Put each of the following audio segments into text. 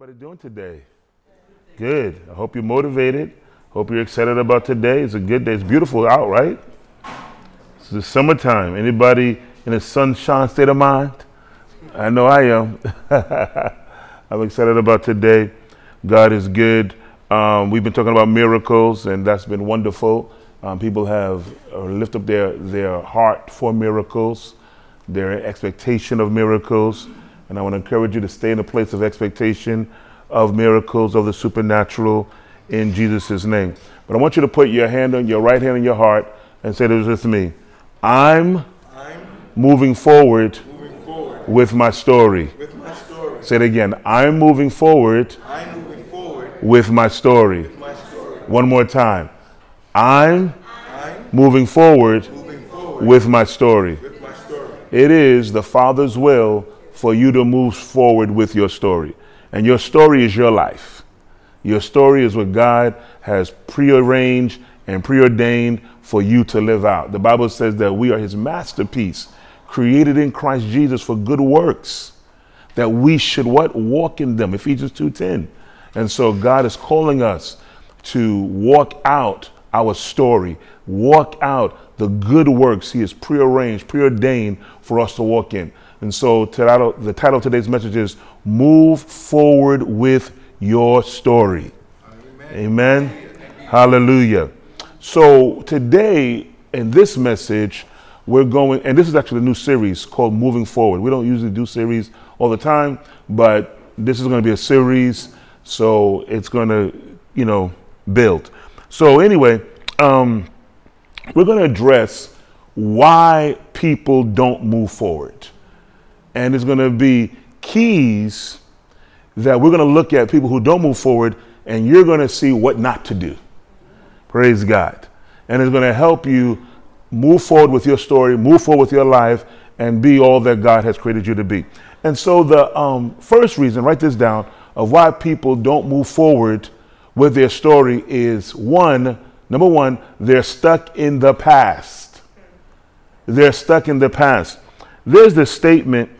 everybody doing today? Good. I hope you're motivated. Hope you're excited about today. It's a good day. It's beautiful out, right? It's the summertime. Anybody in a sunshine state of mind? I know I am. I'm excited about today. God is good. Um, we've been talking about miracles, and that's been wonderful. Um, people have uh, lift up their, their heart for miracles, their expectation of miracles. And I want to encourage you to stay in a place of expectation of miracles, of the supernatural in Jesus' name. But I want you to put your hand on your right hand on your heart and say this with me. I'm, I'm moving forward moving forward with my story. with my story. Say it again. I'm moving forward I'm moving forward with my story. with my story. One more time. I'm I'm moving forward moving forward with my story. with my story. It is the Father's will for you to move forward with your story. And your story is your life. Your story is what God has prearranged and preordained for you to live out. The Bible says that we are his masterpiece, created in Christ Jesus for good works. That we should what? Walk in them. Ephesians 2:10. And so God is calling us to walk out our story, walk out the good works He has prearranged, preordained for us to walk in. And so title- the title of today's message is Move Forward with Your Story. Amen. Hallelujah. So today in this message, we're going, and this is actually a new series called Moving Forward. We don't usually do series all the time, but this is going to be a series, so it's going to, you know, build. So anyway, um, we're going to address why people don't move forward, and it's going to be keys that we're going to look at people who don't move forward, and you're going to see what not to do. Praise God. And it's going to help you move forward with your story, move forward with your life, and be all that God has created you to be. And so, the um, first reason, write this down, of why people don't move forward with their story is one, number one, they're stuck in the past. They're stuck in the past. There's this statement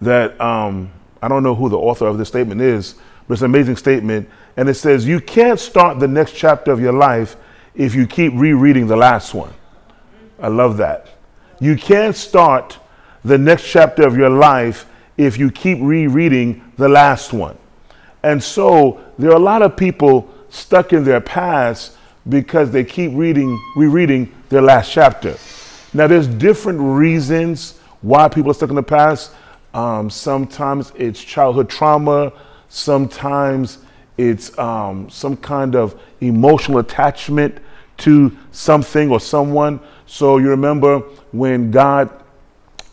that um, I don't know who the author of this statement is, but it's an amazing statement. And it says, You can't start the next chapter of your life if you keep rereading the last one. I love that. You can't start the next chapter of your life if you keep rereading the last one. And so there are a lot of people stuck in their past because they keep reading, rereading their last chapter. Now, there's different reasons why people are stuck in the past. Um, sometimes it's childhood trauma. Sometimes it's um, some kind of emotional attachment to something or someone. So you remember when God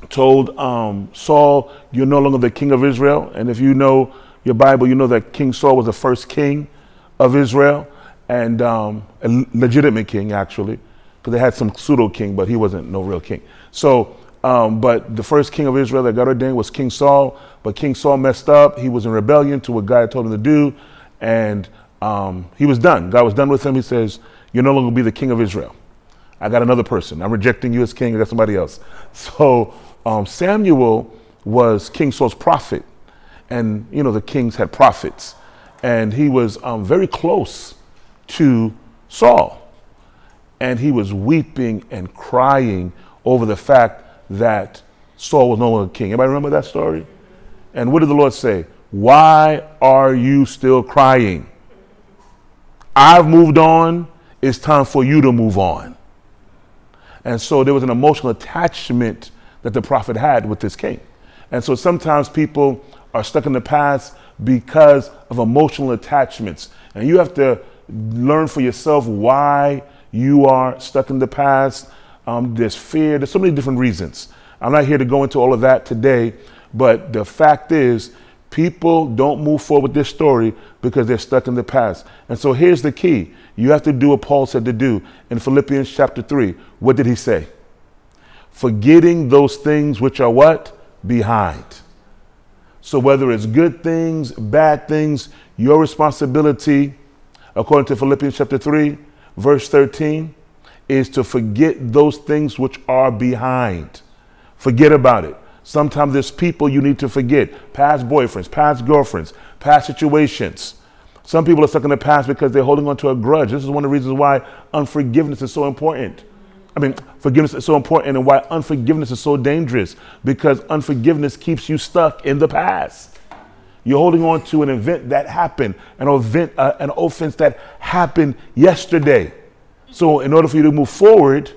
told um, Saul, You're no longer the king of Israel. And if you know your Bible, you know that King Saul was the first king of Israel and um, a legitimate king, actually, because they had some pseudo king, but he wasn't no real king. So, um, but the first king of Israel that got ordained was King Saul. But King Saul messed up. He was in rebellion to what God told him to do. And um, he was done. God was done with him. He says, You're no longer going to be the king of Israel. I got another person. I'm rejecting you as king. I got somebody else. So um, Samuel was King Saul's prophet. And, you know, the kings had prophets. And he was um, very close to Saul. And he was weeping and crying over the fact that Saul was no longer king. Anybody remember that story? And what did the Lord say? Why are you still crying? I've moved on. It's time for you to move on. And so there was an emotional attachment that the prophet had with this king. And so sometimes people are stuck in the past because of emotional attachments. And you have to learn for yourself why you are stuck in the past. Um, there's fear, there's so many different reasons. I'm not here to go into all of that today, but the fact is, people don't move forward with this story because they're stuck in the past. And so here's the key you have to do what Paul said to do in Philippians chapter 3. What did he say? Forgetting those things which are what? Behind. So whether it's good things, bad things, your responsibility, according to Philippians chapter 3, verse 13, is to forget those things which are behind. Forget about it. Sometimes there's people you need to forget past boyfriends, past girlfriends, past situations. Some people are stuck in the past because they're holding on to a grudge. This is one of the reasons why unforgiveness is so important. I mean, forgiveness is so important and why unforgiveness is so dangerous because unforgiveness keeps you stuck in the past. You're holding on to an event that happened, an event, uh, an offense that happened yesterday. So, in order for you to move forward,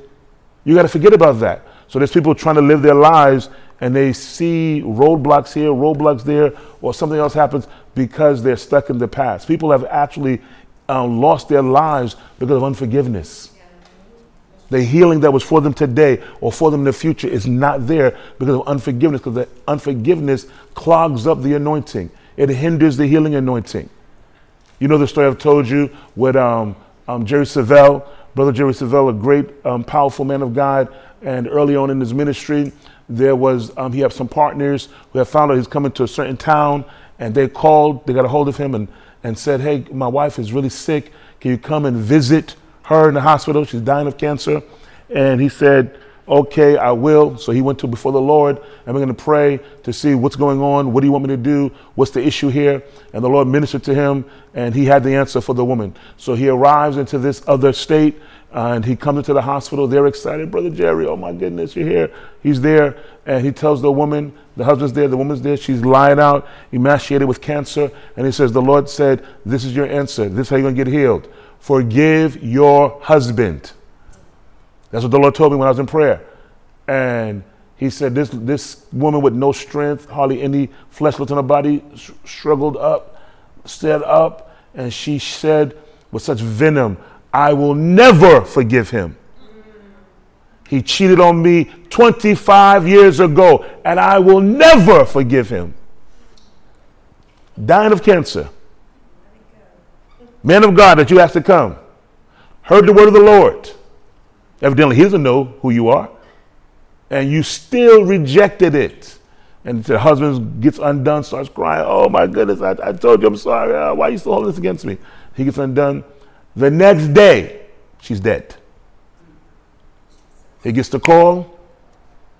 you got to forget about that. So, there's people trying to live their lives and they see roadblocks here, roadblocks there, or something else happens because they're stuck in the past. People have actually um, lost their lives because of unforgiveness. The healing that was for them today or for them in the future is not there because of unforgiveness, because the unforgiveness clogs up the anointing. It hinders the healing anointing. You know the story I've told you with um, um, Jerry Savelle, Brother Jerry Savelle, a great, um, powerful man of God. And early on in his ministry, there was, um, he had some partners who had found out he's coming to a certain town, and they called, they got a hold of him and, and said, Hey, my wife is really sick. Can you come and visit her in the hospital? She's dying of cancer. And he said, Okay, I will. So he went to before the Lord, and we're going to pray to see what's going on. What do you want me to do? What's the issue here? And the Lord ministered to him, and he had the answer for the woman. So he arrives into this other state, uh, and he comes into the hospital. They're excited, Brother Jerry. Oh my goodness, you're here. He's there, and he tells the woman, the husband's there, the woman's there. She's lying out, emaciated with cancer, and he says, The Lord said, This is your answer. This is how you're going to get healed. Forgive your husband. That's what the Lord told me when I was in prayer. And he said, This, this woman with no strength, hardly any flesh left on her body, sh- struggled up, stood up, and she said with such venom, I will never forgive him. He cheated on me 25 years ago, and I will never forgive him. Dying of cancer. Man of God that you asked to come. Heard the word of the Lord. Evidently, he doesn't know who you are. And you still rejected it. And the husband gets undone, starts crying. Oh my goodness, I, I told you I'm sorry. Uh, why are you still holding this against me? He gets undone. The next day, she's dead. He gets the call,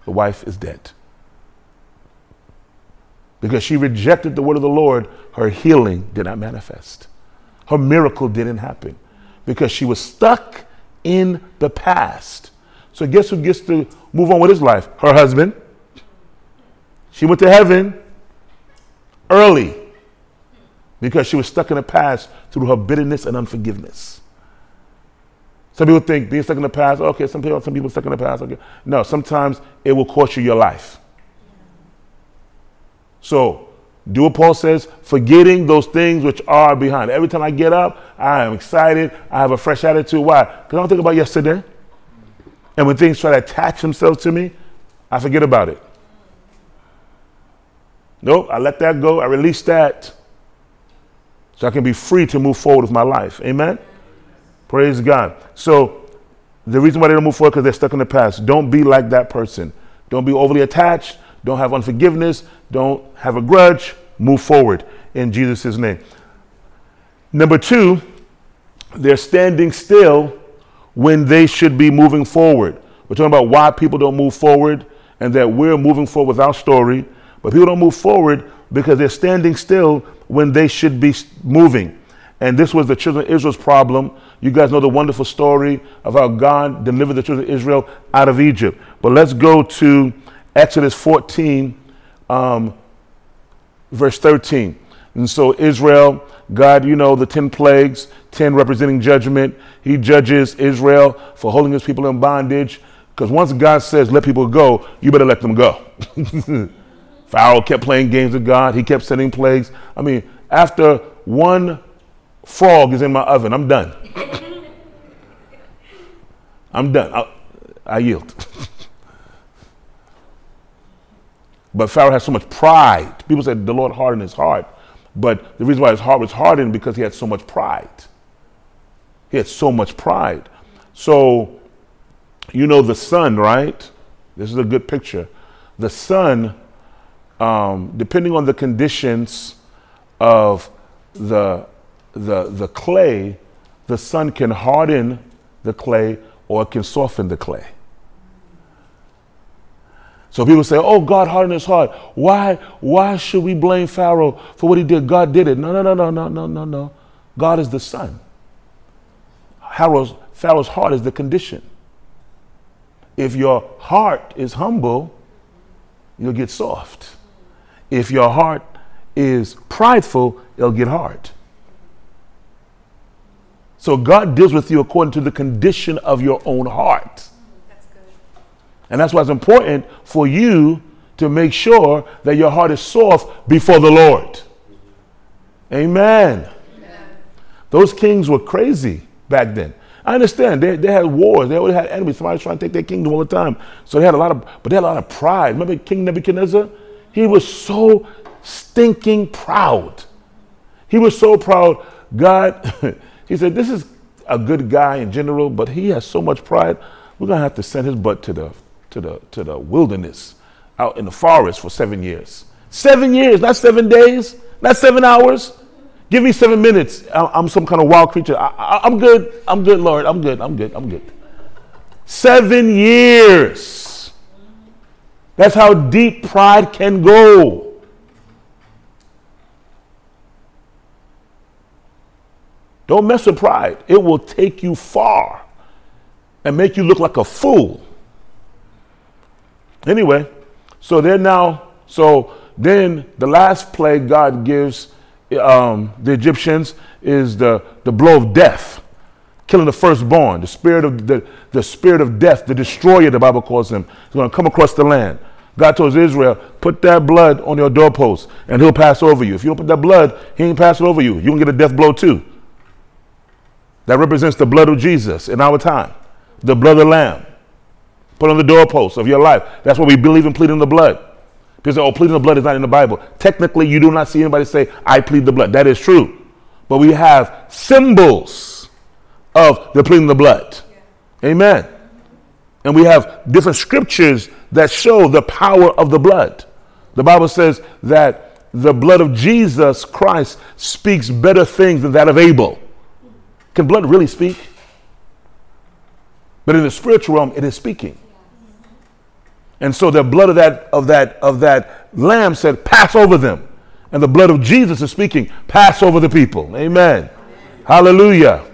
the wife is dead. Because she rejected the word of the Lord, her healing did not manifest. Her miracle didn't happen because she was stuck in the past. So, guess who gets to move on with his life? Her husband. She went to heaven early because she was stuck in the past through her bitterness and unforgiveness. Some people think being stuck in the past, okay, some people, some people stuck in the past, okay. No, sometimes it will cost you your life. So, do what Paul says, forgetting those things which are behind. Every time I get up, I am excited. I have a fresh attitude. Why? Because I don't think about yesterday. And when things try to attach themselves to me, I forget about it. Nope, I let that go. I release that so I can be free to move forward with my life. Amen? Praise God. So the reason why they don't move forward because they're stuck in the past. Don't be like that person. Don't be overly attached. Don't have unforgiveness. Don't have a grudge. Move forward in Jesus' name. Number two, they're standing still when they should be moving forward. We're talking about why people don't move forward and that we're moving forward with our story, but people don't move forward because they're standing still when they should be moving. And this was the children of Israel's problem. You guys know the wonderful story of how God delivered the children of Israel out of Egypt. But let's go to Exodus 14, um, verse 13. And so, Israel, God, you know, the 10 plagues, 10 representing judgment. He judges Israel for holding his people in bondage. Because once God says, let people go, you better let them go. Pharaoh kept playing games with God. He kept sending plagues. I mean, after one frog is in my oven, I'm done. I'm done. I, I yield. but Pharaoh has so much pride. People said the Lord hardened his heart. But the reason why his heart was hardened because he had so much pride. He had so much pride. So, you know, the sun, right? This is a good picture. The sun, um, depending on the conditions of the, the, the clay, the sun can harden the clay or it can soften the clay. So people say, "Oh, God hardened his heart. Why? Why should we blame Pharaoh for what he did? God did it." No, no, no, no, no, no, no, no. God is the sun. Pharaoh's, Pharaoh's heart is the condition. If your heart is humble, you'll get soft. If your heart is prideful, it'll get hard. So God deals with you according to the condition of your own heart. And that's why it's important for you to make sure that your heart is soft before the Lord. Amen. Those kings were crazy back then. I understand they, they had wars. They always had enemies. Somebody was trying to take their kingdom all the time. So they had a lot of, but they had a lot of pride. Remember King Nebuchadnezzar? He was so stinking proud. He was so proud. God, he said, this is a good guy in general, but he has so much pride. We're gonna have to send his butt to the to the to the wilderness, out in the forest for seven years. Seven years, not seven days, not seven hours. Give me seven minutes. I'm some kind of wild creature. I, I'm good. I'm good, Lord. I'm good. I'm good. I'm good. Seven years. That's how deep pride can go. Don't mess with pride. It will take you far and make you look like a fool. Anyway, so they're now, so then the last plague God gives um, the Egyptians is the, the blow of death, killing the firstborn. The spirit of the, the spirit of death, the destroyer, the Bible calls him, is going to come across the land. God told Israel, put that blood on your doorpost and he'll pass over you. If you don't put that blood, he ain't passing over you. You're going to get a death blow too. That represents the blood of Jesus in our time, the blood of the Lamb. Put on the doorposts of your life. That's what we believe in pleading the blood. Say, oh, pleading the blood is not in the Bible. Technically, you do not see anybody say, I plead the blood. That is true. But we have symbols of the pleading the blood. Amen. And we have different scriptures that show the power of the blood. The Bible says that the blood of Jesus Christ speaks better things than that of Abel. Can blood really speak? But in the spiritual realm, it is speaking. And so the blood of that of that of that lamb said, pass over them. And the blood of Jesus is speaking, pass over the people. Amen. Hallelujah.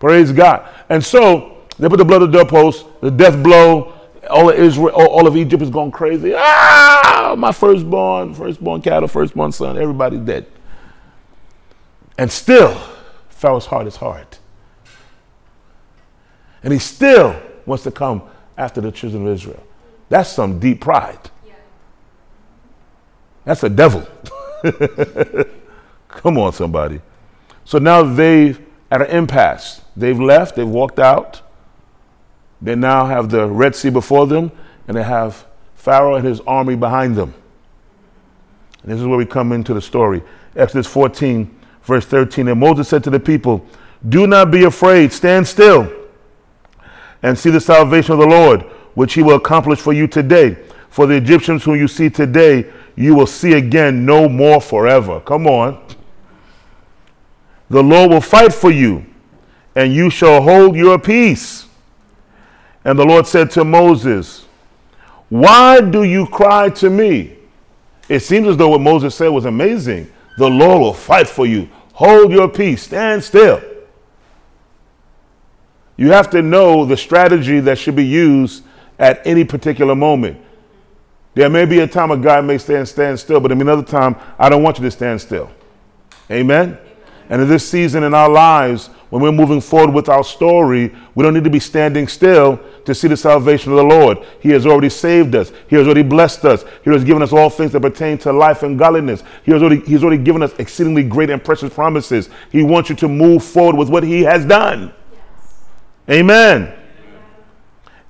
Praise God. And so they put the blood of the doorpost, the death blow. All of Israel, all of Egypt is going crazy. Ah, my firstborn, firstborn cattle, firstborn son, everybody's dead. And still, Pharaoh's heart is hard. And he still wants to come after the children of Israel. That's some deep pride. That's a devil. Come on, somebody. So now they've at an impasse. They've left, they've walked out. They now have the Red Sea before them, and they have Pharaoh and his army behind them. And this is where we come into the story. Exodus 14, verse 13. And Moses said to the people, Do not be afraid, stand still and see the salvation of the Lord, which he will accomplish for you today. For the Egyptians whom you see today, you will see again no more forever. Come on. The Lord will fight for you, and you shall hold your peace. And the Lord said to Moses, Why do you cry to me? It seems as though what Moses said was amazing. The Lord will fight for you. Hold your peace. Stand still. You have to know the strategy that should be used at any particular moment. There may be a time a guy may stand stand still, but in another time I don't want you to stand still. Amen. And in this season in our lives, when we're moving forward with our story, we don't need to be standing still to see the salvation of the Lord. He has already saved us. He has already blessed us. He has given us all things that pertain to life and godliness. He has already, he's already given us exceedingly great and precious promises. He wants you to move forward with what he has done. Amen.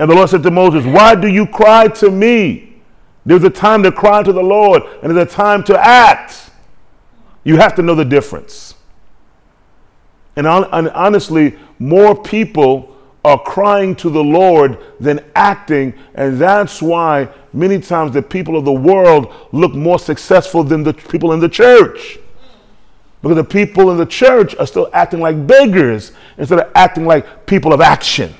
And the Lord said to Moses, Why do you cry to me? There's a time to cry to the Lord, and there's a time to act. You have to know the difference. And, hon- and honestly, more people are crying to the Lord than acting, and that's why many times the people of the world look more successful than the people in the church. Because the people in the church are still acting like beggars instead of acting like people of action.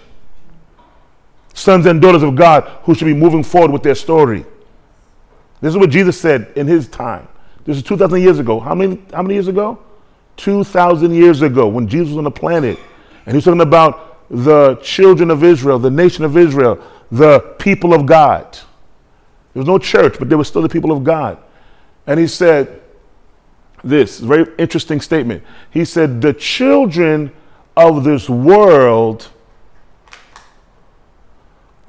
Sons and daughters of God who should be moving forward with their story. This is what Jesus said in his time. This is 2,000 years ago. How many, how many years ago? 2,000 years ago when Jesus was on the planet. And he was talking about the children of Israel, the nation of Israel, the people of God. There was no church, but there was still the people of God. And he said this very interesting statement. He said, The children of this world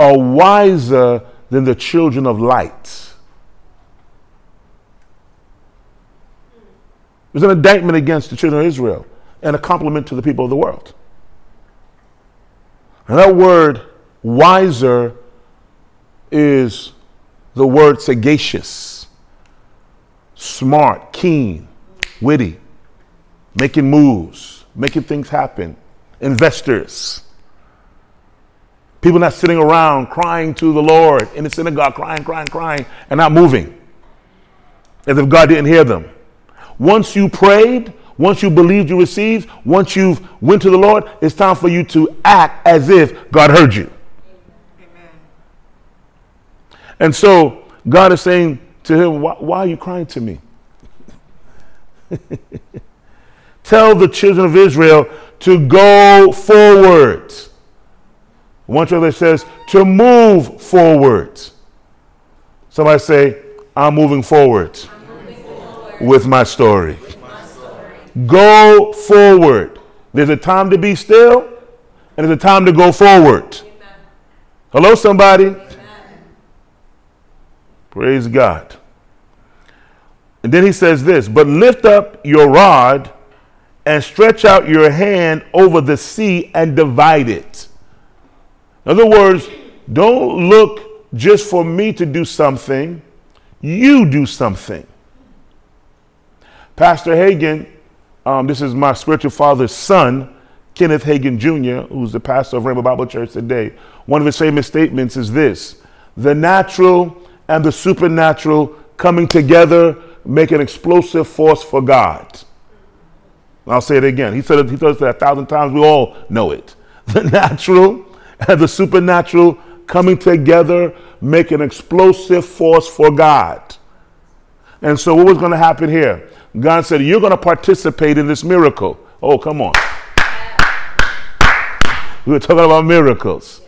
are wiser than the children of light. It was an indictment against the children of Israel and a compliment to the people of the world. And that word wiser is the word sagacious, smart, keen, witty, making moves, making things happen, investors. People not sitting around crying to the Lord in the synagogue, crying, crying, crying, and not moving as if God didn't hear them. Once you prayed, once you believed you received, once you've went to the Lord, it's time for you to act as if God heard you. Amen. And so God is saying to him, why, why are you crying to me? Tell the children of Israel to go forward. One translation says to move forward. Somebody say, I'm moving forward with my story. Go forward. There's a time to be still, and there's a time to go forward. Amen. Hello, somebody. Amen. Praise God. And then he says this, but lift up your rod and stretch out your hand over the sea and divide it. In other words, don't look just for me to do something, you do something. Pastor Hagin, um, this is my spiritual father's son, Kenneth Hagin Jr., who's the pastor of Rhema Bible Church today. One of his famous statements is this the natural and the supernatural coming together make an explosive force for God. I'll say it again. He said it, he us that a thousand times. We all know it. The natural the supernatural coming together make an explosive force for God. And so, what was going to happen here? God said, You're going to participate in this miracle. Oh, come on. We were talking about miracles.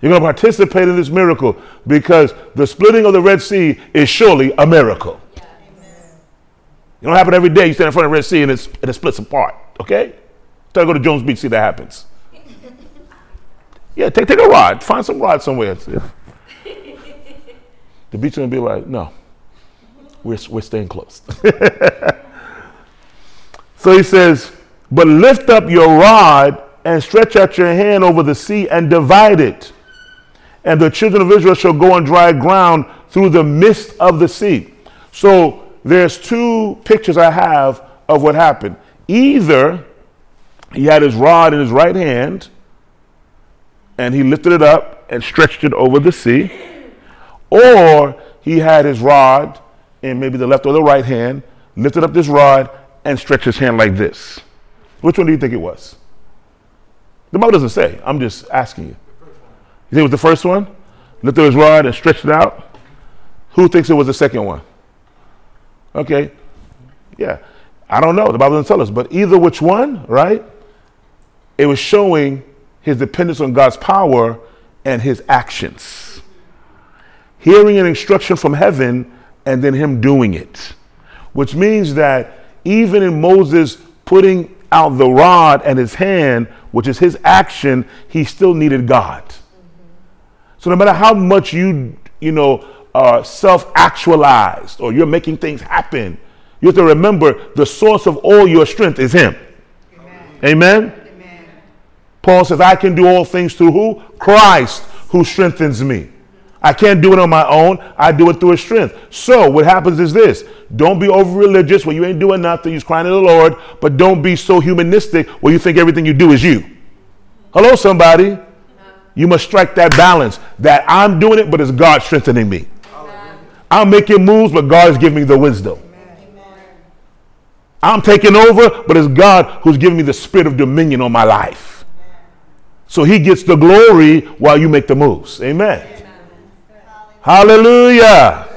You're going to participate in this miracle because the splitting of the Red Sea is surely a miracle. It don't happen every day. You stand in front of the Red Sea and, and it splits apart. Okay? Try to go to Jones Beach, see that happens. Yeah, take, take a ride. Find some ride somewhere. the beach to be like, no, we're, we're staying close. So he says, But lift up your rod and stretch out your hand over the sea and divide it. And the children of Israel shall go on dry ground through the midst of the sea. So there's two pictures I have of what happened. Either he had his rod in his right hand and he lifted it up and stretched it over the sea, or he had his rod in maybe the left or the right hand, lifted up this rod and stretched his hand like this. Which one do you think it was? The Bible doesn't say. I'm just asking you. You think it was the first one? Lifted his rod and stretched it out? Who thinks it was the second one? Okay. Yeah. I don't know. The Bible doesn't tell us. But either which one, right? It was showing his dependence on God's power and his actions. Hearing an instruction from heaven and then him doing it. Which means that even in Moses putting out the rod and his hand, which is his action, he still needed God. So no matter how much you, you know, are self-actualized or you're making things happen, you have to remember the source of all your strength is him. Amen. Amen? Amen. Paul says, I can do all things through who? Christ who strengthens me. I can't do it on my own. I do it through his strength. So what happens is this. Don't be over religious where you ain't doing nothing. You're crying to the Lord. But don't be so humanistic where you think everything you do is you. Hello, somebody. You must strike that balance that I'm doing it, but it's God strengthening me. I'm making moves, but God is giving me the wisdom. I'm taking over, but it's God who's giving me the spirit of dominion on my life. So he gets the glory while you make the moves. Amen. Hallelujah.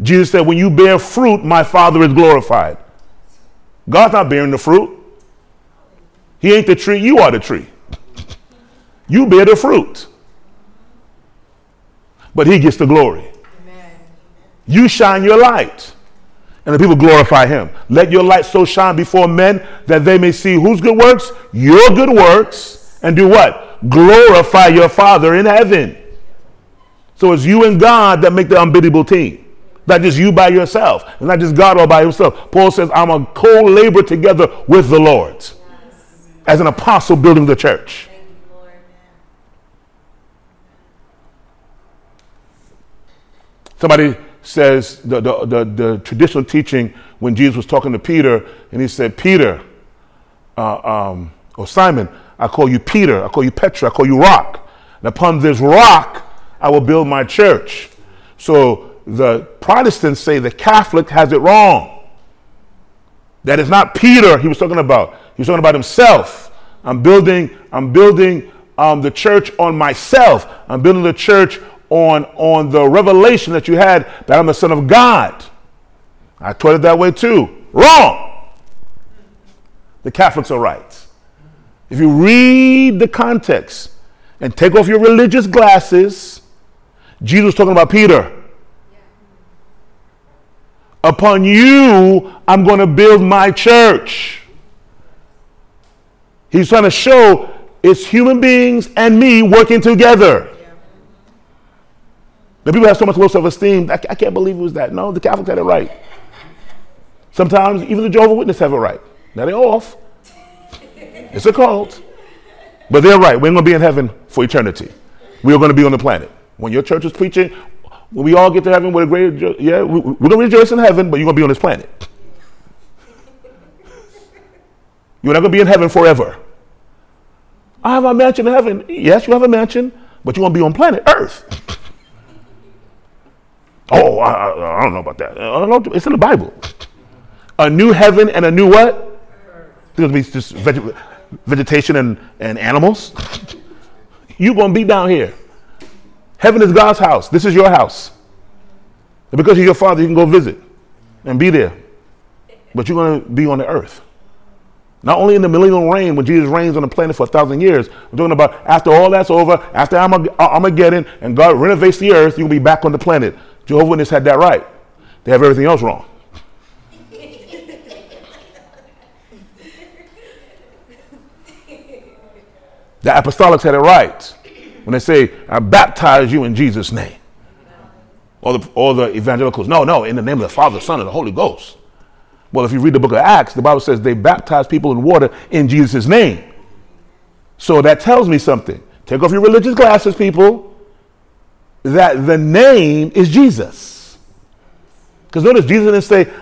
Jesus said, When you bear fruit, my Father is glorified. God's not bearing the fruit. He ain't the tree, you are the tree. You bear the fruit. But he gets the glory. You shine your light, and the people glorify him. Let your light so shine before men that they may see whose good works? Your good works, and do what? Glorify your Father in heaven. So it's you and God that make the unbeatable team. Not just you by yourself. It's not just God all by himself. Paul says, I'm a co labor together with the Lord as an apostle building the church. Somebody says the, the, the, the, traditional teaching when Jesus was talking to Peter, and he said, Peter, uh, um, or Simon, I call you Peter, I call you Petra, I call you rock. And upon this rock, I will build my church. So the Protestants say the Catholic has it wrong. That is not Peter he was talking about. He was talking about himself. I'm building, I'm building um, the church on myself. I'm building the church on, on the revelation that you had that I'm the Son of God. I it that way too. Wrong. The Catholics are right. If you read the context and take off your religious glasses, Jesus was talking about Peter. Upon you, I'm going to build my church. He's trying to show it's human beings and me working together. The people have so much low self esteem. I, I, can't believe it was that. No, the Catholics had it right. Sometimes even the Jehovah's Witnesses have it right. Now they're off. It's a cult. But they're right. We're going to be in heaven for eternity. We are going to be on the planet. When your church is preaching, when we all get to heaven with a great, yeah, we, we're going to rejoice in heaven, but you're going to be on this planet. You're not going to be in heaven forever. I have a mansion in heaven. Yes, you have a mansion, but you're going to be on planet Earth. Oh, I, I, don't know about that. Know, it's in the Bible. A new heaven and a new what? There's going to be just veg- vegetation and, and animals. You're going to be down here. Heaven is God's house. This is your house. And because he's your father, you can go visit and be there. But you're going to be on the earth. Not only in the millennial reign, when Jesus reigns on the planet for a thousand years, we're talking about after all that's over, after Armageddon, and God renovates the earth, you'll be back on the planet. Jehovah's Witnesses had that right. They have everything else wrong. the apostolics had it right when they say, I baptize you in Jesus' name. All the, all the evangelicals, no, no, in the name of the Father, Son, and the Holy Ghost. Well, if you read the book of Acts, the Bible says they baptize people in water in Jesus' name. So that tells me something. Take off your religious glasses, people that the name is Jesus. Because notice, Jesus didn't say,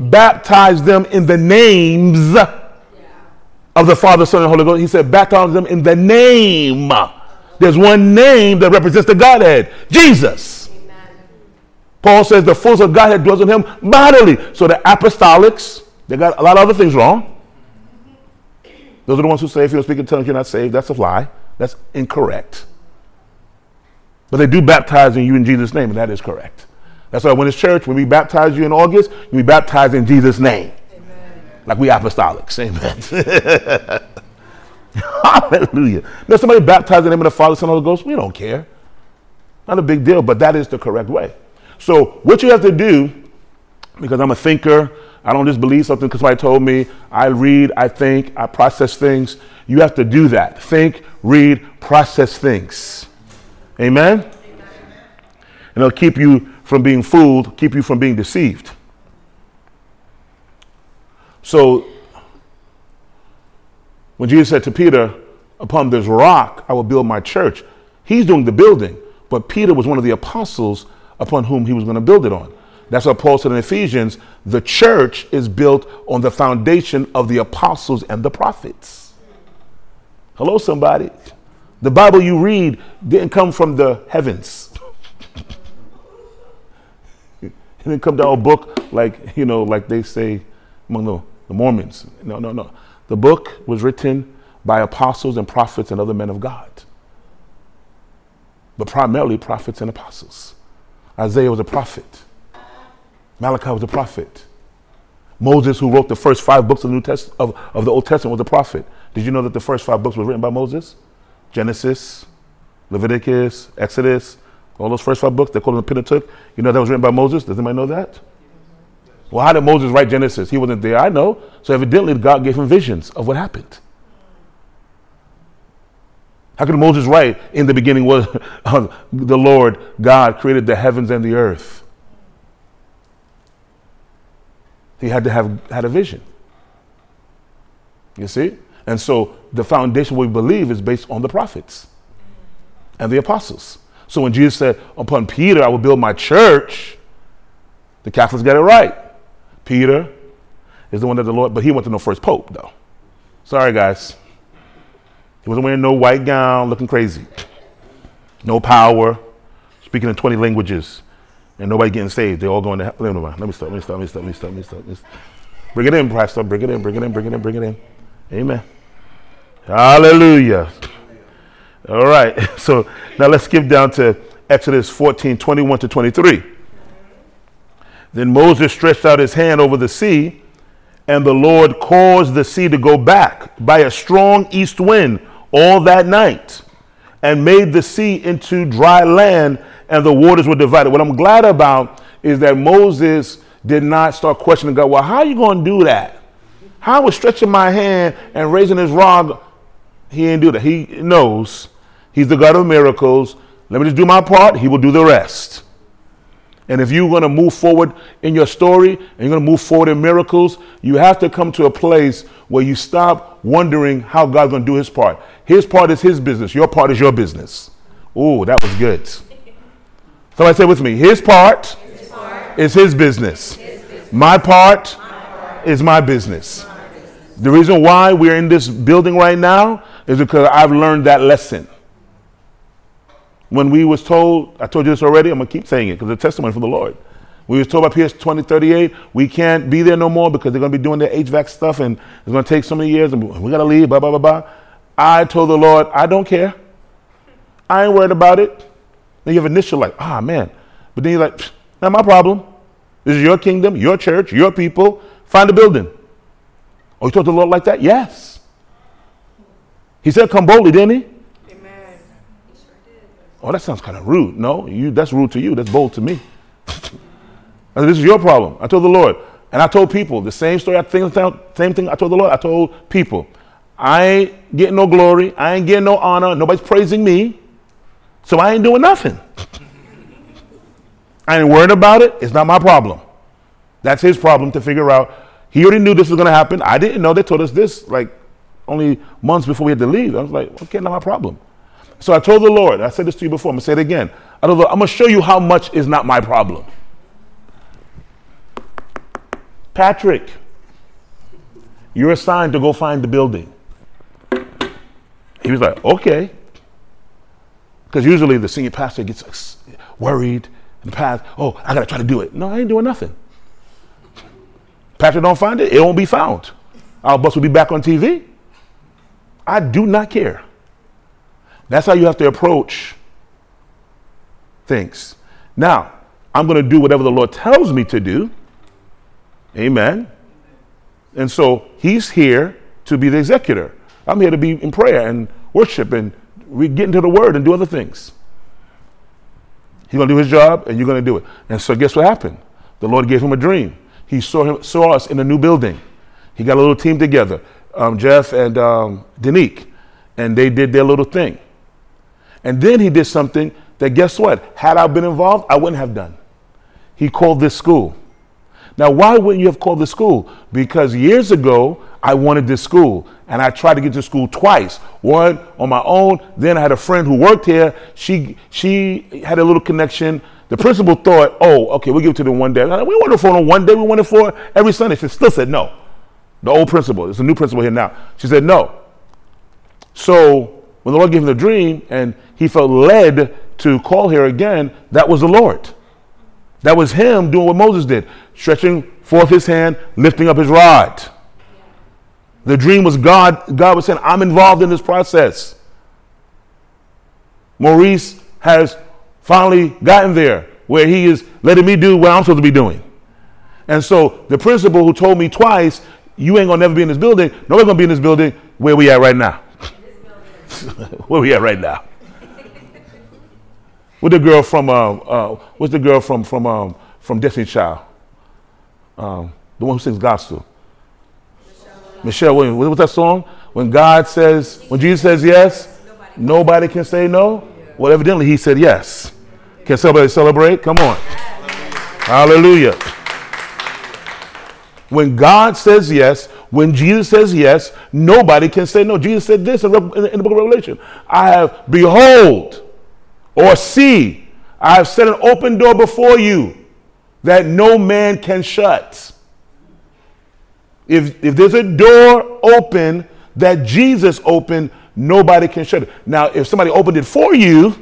baptize them in the names of the Father, Son, and Holy Ghost. He said, baptize them in the name. There's one name that represents the Godhead Jesus. Paul says the fullness of Godhead dwells in him bodily. So the apostolics, they got a lot of other things wrong. Those are the ones who say if you don't speak in tongues, you're not saved. That's a lie. That's incorrect. But they do baptize in you in Jesus' name, and that is correct. That's why when it's church, when we baptize you in August, you be baptized in Jesus' name. Amen. Like we apostolics. Amen. Hallelujah. Now somebody baptized in the name of the Father, Son, and Holy Ghost, we don't care. Not a big deal, but that is the correct way. So what you have to do, because I'm a thinker, I don't just believe something because somebody told me. I read, I think, I process things. You have to do that. Think, read, process things. Amen? Amen? And it'll keep you from being fooled, keep you from being deceived. So, when Jesus said to Peter, Upon this rock I will build my church, he's doing the building. But Peter was one of the apostles upon whom he was going to build it on. That's what Paul said in Ephesians the church is built on the foundation of the apostles and the prophets. Hello, somebody. The Bible you read didn't come from the heavens. it didn't come down a book like, you know, like they say among the, the Mormons. No, no, no. The book was written by apostles and prophets and other men of God. But primarily prophets and apostles. Isaiah was a prophet. Malachi was a prophet. Moses, who wrote the first five books of the, New Test- of, of the Old Testament, was a prophet. Did you know that the first five books were written by Moses? Genesis, Leviticus, Exodus, all those first five books, they call them the Pentateuch. You know that was written by Moses? Does anybody know that? Well, how did Moses write Genesis? He wasn't there, I know. So evidently God gave him visions of what happened. How could Moses write, in the beginning was the Lord God created the heavens and the earth? He had to have had a vision. You see? And so the foundation we believe is based on the prophets and the apostles. So when Jesus said, Upon Peter I will build my church, the Catholics got it right. Peter is the one that the Lord, but he went to no first pope, though. Sorry, guys. He wasn't wearing no white gown, looking crazy. No power, speaking in 20 languages, and nobody getting saved. They're all going to hell. Let me stop, let me stop, let me stop, let me stop, let me stop. Let me stop. Bring it in, Pastor. Bring it in, bring it in, bring it in, bring it in. Amen. Hallelujah. All right. So now let's skip down to Exodus 14, 21 to 23. Then Moses stretched out his hand over the sea, and the Lord caused the sea to go back by a strong east wind all that night, and made the sea into dry land, and the waters were divided. What I'm glad about is that Moses did not start questioning God. Well, how are you going to do that? How was stretching my hand and raising his rod? He didn't do that. He knows he's the God of miracles. Let me just do my part. He will do the rest. And if you're going to move forward in your story and you're going to move forward in miracles, you have to come to a place where you stop wondering how God's going to do his part. His part is his business, your part is your business. Ooh, that was good. Somebody say with me his part, his part is his business. his business. My, part my part is my business. my business. The reason why we're in this building right now is because I've learned that lesson. When we was told, I told you this already, I'm going to keep saying it because it's a testimony from the Lord. We was told by PS 2038, we can't be there no more because they're going to be doing their HVAC stuff and it's going to take so many years and we got to leave, blah, blah, blah, blah. I told the Lord, I don't care. I ain't worried about it. Then you have initial like, ah, man. But then you're like, not my problem. This is your kingdom, your church, your people. Find a building. Oh, you told the Lord like that? Yes. He said, come boldly, didn't he? Oh, that sounds kind of rude. No, you, that's rude to you. That's bold to me. this is your problem. I told the Lord. And I told people the same story. I think same thing I told the Lord. I told people, I ain't getting no glory. I ain't getting no honor. Nobody's praising me. So I ain't doing nothing. I ain't worried about it. It's not my problem. That's his problem to figure out. He already knew this was going to happen. I didn't know. They told us this like only months before we had to leave. I was like, okay, not my problem. So I told the Lord, I said this to you before, I'm to say it again. I told the Lord, I'm to show you how much is not my problem. Patrick, you're assigned to go find the building. He was like, okay. Because usually the senior pastor gets worried in the oh, I got to try to do it. No, I ain't doing nothing. Patrick don't find it, it won't be found. Our bus will be back on TV. I do not care. That's how you have to approach things. Now, I'm going to do whatever the Lord tells me to do. Amen. And so he's here to be the executor. I'm here to be in prayer and worship and we get into the word and do other things. He's going to do his job and you're going to do it. And so guess what happened? The Lord gave him a dream. He saw, him, saw us in a new building. He got a little team together, um, Jeff and um, Danique, and they did their little thing. And then he did something that, guess what? Had I been involved, I wouldn't have done. He called this school. Now, why wouldn't you have called the school? Because years ago, I wanted this school and I tried to get to school twice. One on my own, then I had a friend who worked here. She, she had a little connection. The principal thought, oh, okay, we'll give it to them one day. we want it for one day, we want it for every Sunday. She still said no. The old principal. there's a new principal here now. She said no. So when the Lord gave him the dream and he felt led to call here again, that was the Lord. That was him doing what Moses did, stretching forth his hand, lifting up his rod. The dream was God. God was saying, I'm involved in this process. Maurice has finally gotten there where he is letting me do what I'm supposed to be doing. And so the principal who told me twice, you ain't gonna never be in this building, nobody's gonna be in this building, where we at right now? where we at right now? With the girl from uh, uh, what's the girl from from um, from Destiny Child? Um, the one who sings gospel. Michelle Williams. What's that song? When God says, when Jesus says yes, nobody can say no. Well, evidently he said yes. Can somebody celebrate? Come on. Hallelujah. When God says yes, when Jesus says yes, nobody can say no. Jesus said this in, in the book of Revelation I have, behold, or see, I have set an open door before you that no man can shut. If, if there's a door open that Jesus opened, nobody can shut it. Now, if somebody opened it for you,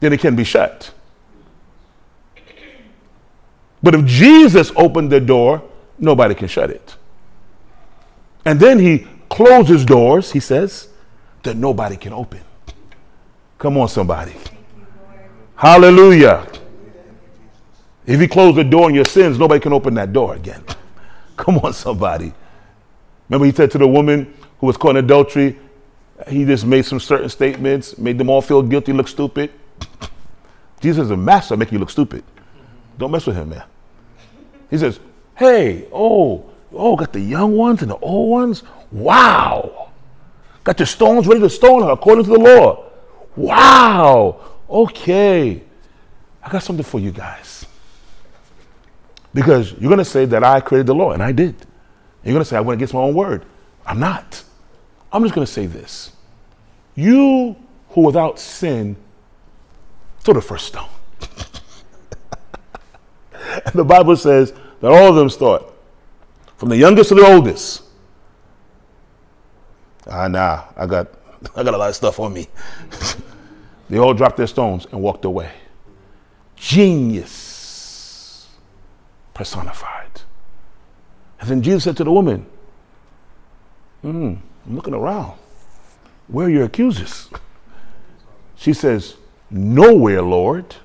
then it can be shut. But if Jesus opened the door, nobody can shut it. And then he closes doors, he says, that nobody can open. Come on, somebody. Hallelujah. If he closed the door on your sins, nobody can open that door again. Come on, somebody. Remember, he said to the woman who was caught in adultery, he just made some certain statements, made them all feel guilty, look stupid. Jesus is a master make you look stupid. Don't mess with him, man. He says, Hey, oh, oh, got the young ones and the old ones? Wow. Got your stones ready to stone her according to the law. Wow. Okay. I got something for you guys. Because you're going to say that I created the law, and I did. You're going to say I went against my own word. I'm not. I'm just going to say this. You who without sin throw the first stone. and the Bible says that all of them start, from the youngest to the oldest. Ah, nah, I got, I got a lot of stuff on me. they all dropped their stones and walked away. Genius personified. And then Jesus said to the woman, hmm, I'm looking around. Where are your accusers? She says, Nowhere, Lord.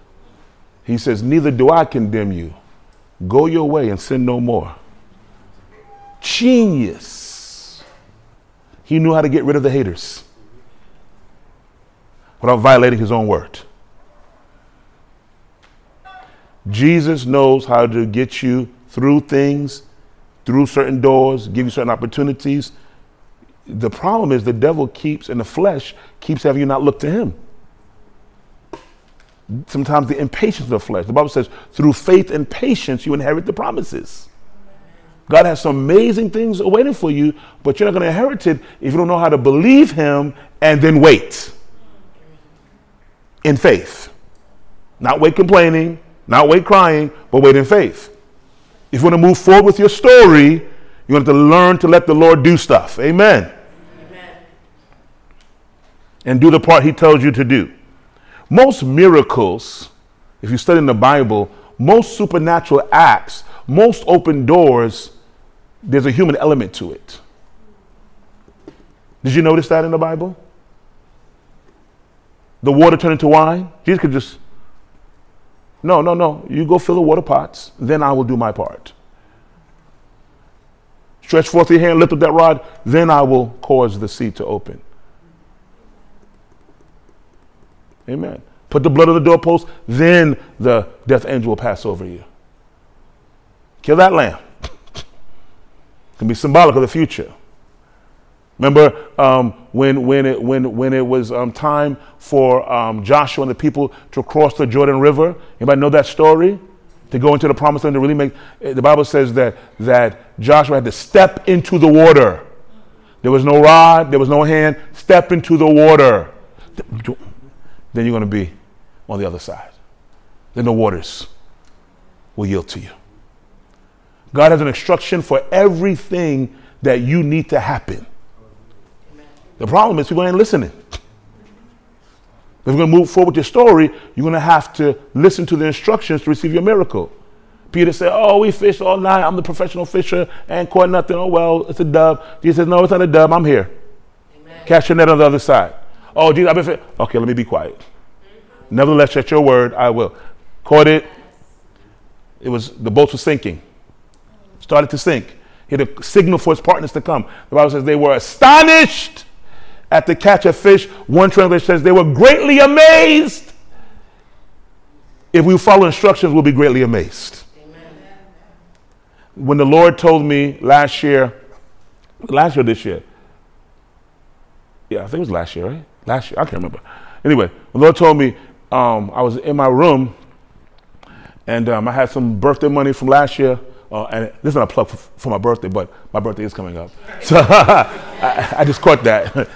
He says, Neither do I condemn you. Go your way and sin no more. Genius. He knew how to get rid of the haters without violating his own word. Jesus knows how to get you through things, through certain doors, give you certain opportunities. The problem is the devil keeps, and the flesh, keeps having you not look to him sometimes the impatience of the flesh. The Bible says, through faith and patience, you inherit the promises. God has some amazing things awaiting for you, but you're not going to inherit it if you don't know how to believe Him and then wait in faith. Not wait complaining, not wait crying, but wait in faith. If you want to move forward with your story, you have to learn to let the Lord do stuff. Amen. Amen. And do the part He tells you to do. Most miracles, if you study in the Bible, most supernatural acts, most open doors, there's a human element to it. Did you notice that in the Bible? The water turned into wine? Jesus could just, no, no, no. You go fill the water pots, then I will do my part. Stretch forth your hand, lift up that rod, then I will cause the sea to open. Amen. Put the blood on the doorpost, then the death angel will pass over you. Kill that lamb. it can be symbolic of the future. Remember um, when, when, it, when, when it was um, time for um, Joshua and the people to cross the Jordan River? Anybody know that story? To go into the promised land to really make eh, the Bible says that, that Joshua had to step into the water. There was no rod, there was no hand. Step into the water then you're going to be on the other side. Then the waters will yield to you. God has an instruction for everything that you need to happen. The problem is people ain't listening. If you're going to move forward with your story, you're going to have to listen to the instructions to receive your miracle. Peter said, Oh, we fished all night. I'm the professional fisher and caught nothing. Oh, well, it's a dub. Jesus says, No, it's not a dub. I'm here. Cast your net on the other side. Oh, Jesus, I've been fi- Okay, let me be quiet. Nevertheless, at your word, I will. Caught it. It was, the boats were sinking. Started to sink. He had a signal for his partners to come. The Bible says they were astonished at the catch of fish. One translation says they were greatly amazed. If we follow instructions, we'll be greatly amazed. Amen. When the Lord told me last year, last year, this year, yeah, I think it was last year, right? Last year, I can't remember. Anyway, the Lord told me um, I was in my room and um, I had some birthday money from last year. Uh, and this is not a plug for, for my birthday, but my birthday is coming up. So I, I just caught that.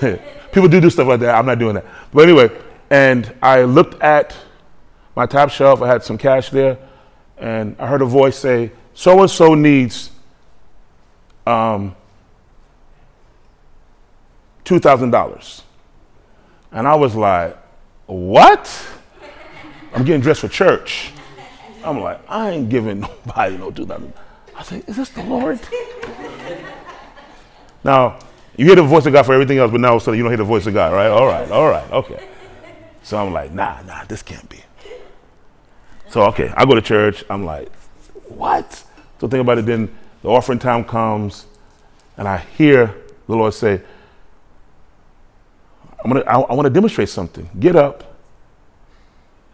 People do do stuff like that. I'm not doing that. But anyway, and I looked at my top shelf. I had some cash there, and I heard a voice say, "So and so needs um, two thousand dollars." And I was like, "What?" I'm getting dressed for church. I'm like, I ain't giving nobody no two thousand. I said, "Is this the Lord?" now you hear the voice of God for everything else, but now all of a sudden you don't hear the voice of God, right? All right, all right, okay. So I'm like, nah, nah, this can't be. So okay, I go to church. I'm like, what? So think about it. Then the offering time comes, and I hear the Lord say, "I'm gonna, I, I want to demonstrate something. Get up."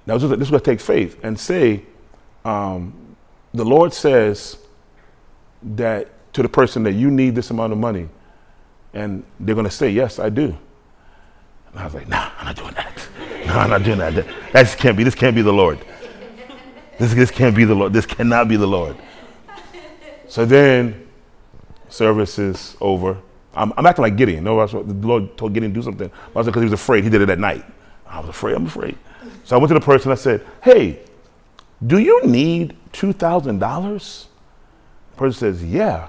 Now this is, going to take faith and say, um, the Lord says that to the person that you need this amount of money, and they're going to say, "Yes, I do." And I was like, "Nah, I'm not doing that. No, I'm not doing that. That, that just can't be. This can't be the Lord. This, this can't be the Lord. This cannot be the Lord." So then, service is over. I'm, I'm acting like Gideon. No, that's what the Lord told Gideon to do something. I was because he was afraid. He did it at night. I was afraid. I'm afraid. So I went to the person. I said, "Hey, do you need two thousand dollars?" The person says, "Yeah,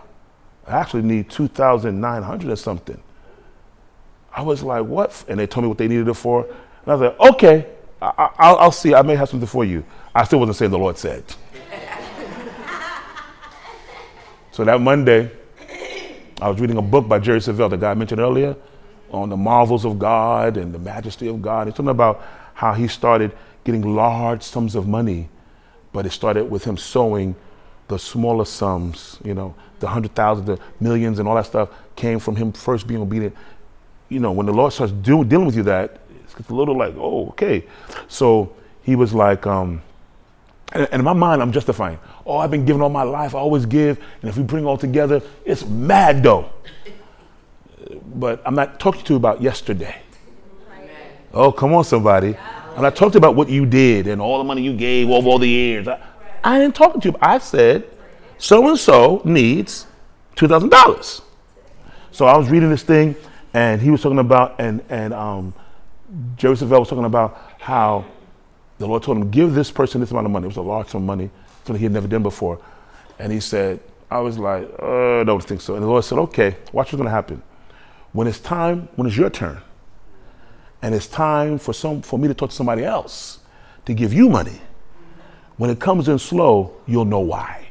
I actually need two thousand nine hundred or something." I was like, "What?" And they told me what they needed it for. And I was like, "Okay, I, I, I'll, I'll see. I may have something for you." I still wasn't saying the Lord said. so that Monday, I was reading a book by Jerry Savelle, the guy I mentioned earlier, on the marvels of God and the majesty of God. It's something about how he started getting large sums of money, but it started with him sowing the smaller sums, you know, the hundred thousand, the millions, and all that stuff came from him first being obedient. You know, when the Lord starts do, dealing with you, that it's a little like, oh, okay. So he was like, um, and, in my mind, I'm justifying. Oh, I've been giving all my life. I always give, and if we bring all together, it's mad though. But I'm not talking to you about yesterday. Oh, come on, somebody. And I'm not talking about what you did and all the money you gave over all the years. I, I ain't talking to you. I said, so and so needs $2,000. So I was reading this thing, and he was talking about, and, and um, Jerry Savelle was talking about how the Lord told him, give this person this amount of money. It was a large sum of money, something he had never done before. And he said, I was like, uh, I don't think so. And the Lord said, okay, watch what's going to happen. When it's time, when it's your turn, and it's time for some for me to talk to somebody else to give you money. When it comes in slow, you'll know why.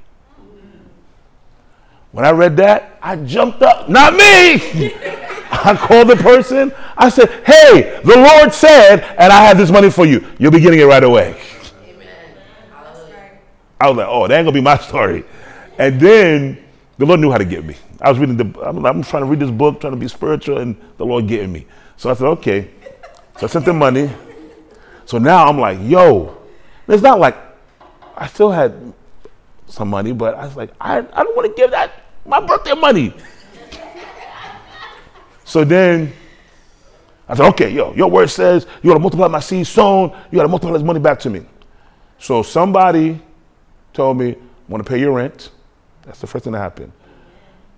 When I read that, I jumped up. Not me. I called the person. I said, "Hey, the Lord said, and I have this money for you. You'll be getting it right away." Amen. I was like, "Oh, that ain't gonna be my story." And then the Lord knew how to get me. I was reading the. I'm, I'm trying to read this book, trying to be spiritual, and the Lord getting me. So I said, "Okay." So I sent them money. So now I'm like, yo, it's not like I still had some money, but I was like, I, I don't want to give that my birthday money. So then I said, okay, yo, your word says you gotta multiply my seed sown, you gotta multiply this money back to me. So somebody told me, I want to pay your rent. That's the first thing that happened.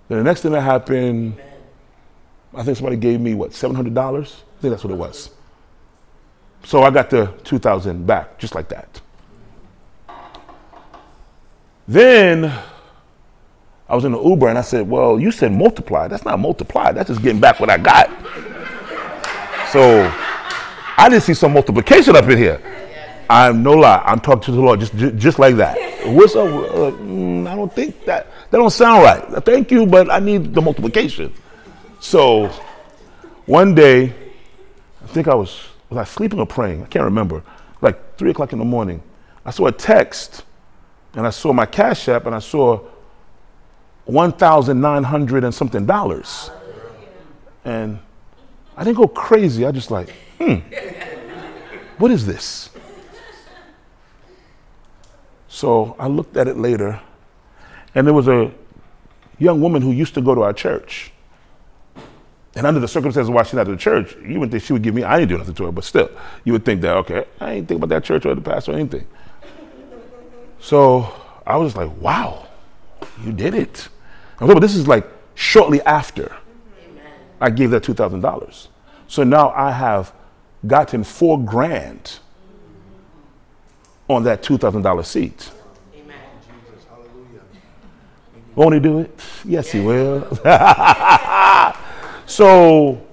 Then the next thing that happened, I think somebody gave me what, $700? I think that's what it was. So I got the 2000 back, just like that. Then I was in the Uber and I said, Well, you said multiply. That's not multiply. That's just getting back what I got. So I didn't see some multiplication up in here. I'm no lie. I'm talking to the Lord just, just, just like that. What's up? Uh, mm, I don't think that that don't sound right. Thank you, but I need the multiplication. So one day, I think I was was I sleeping or praying? I can't remember. Like three o'clock in the morning, I saw a text, and I saw my Cash App, and I saw one thousand nine hundred and something dollars, and I didn't go crazy. I just like, hmm, what is this? So I looked at it later, and there was a young woman who used to go to our church. And under the circumstances of why she's not at the church, you would think she would give me, I didn't do nothing to her, but still, you would think that, okay, I ain't think about that church or the pastor or anything. So I was like, wow, you did it. And this is like shortly after I gave that $2,000. So now I have gotten four grand on that $2,000 seat. Amen. Won't he do it? Yes, he will. so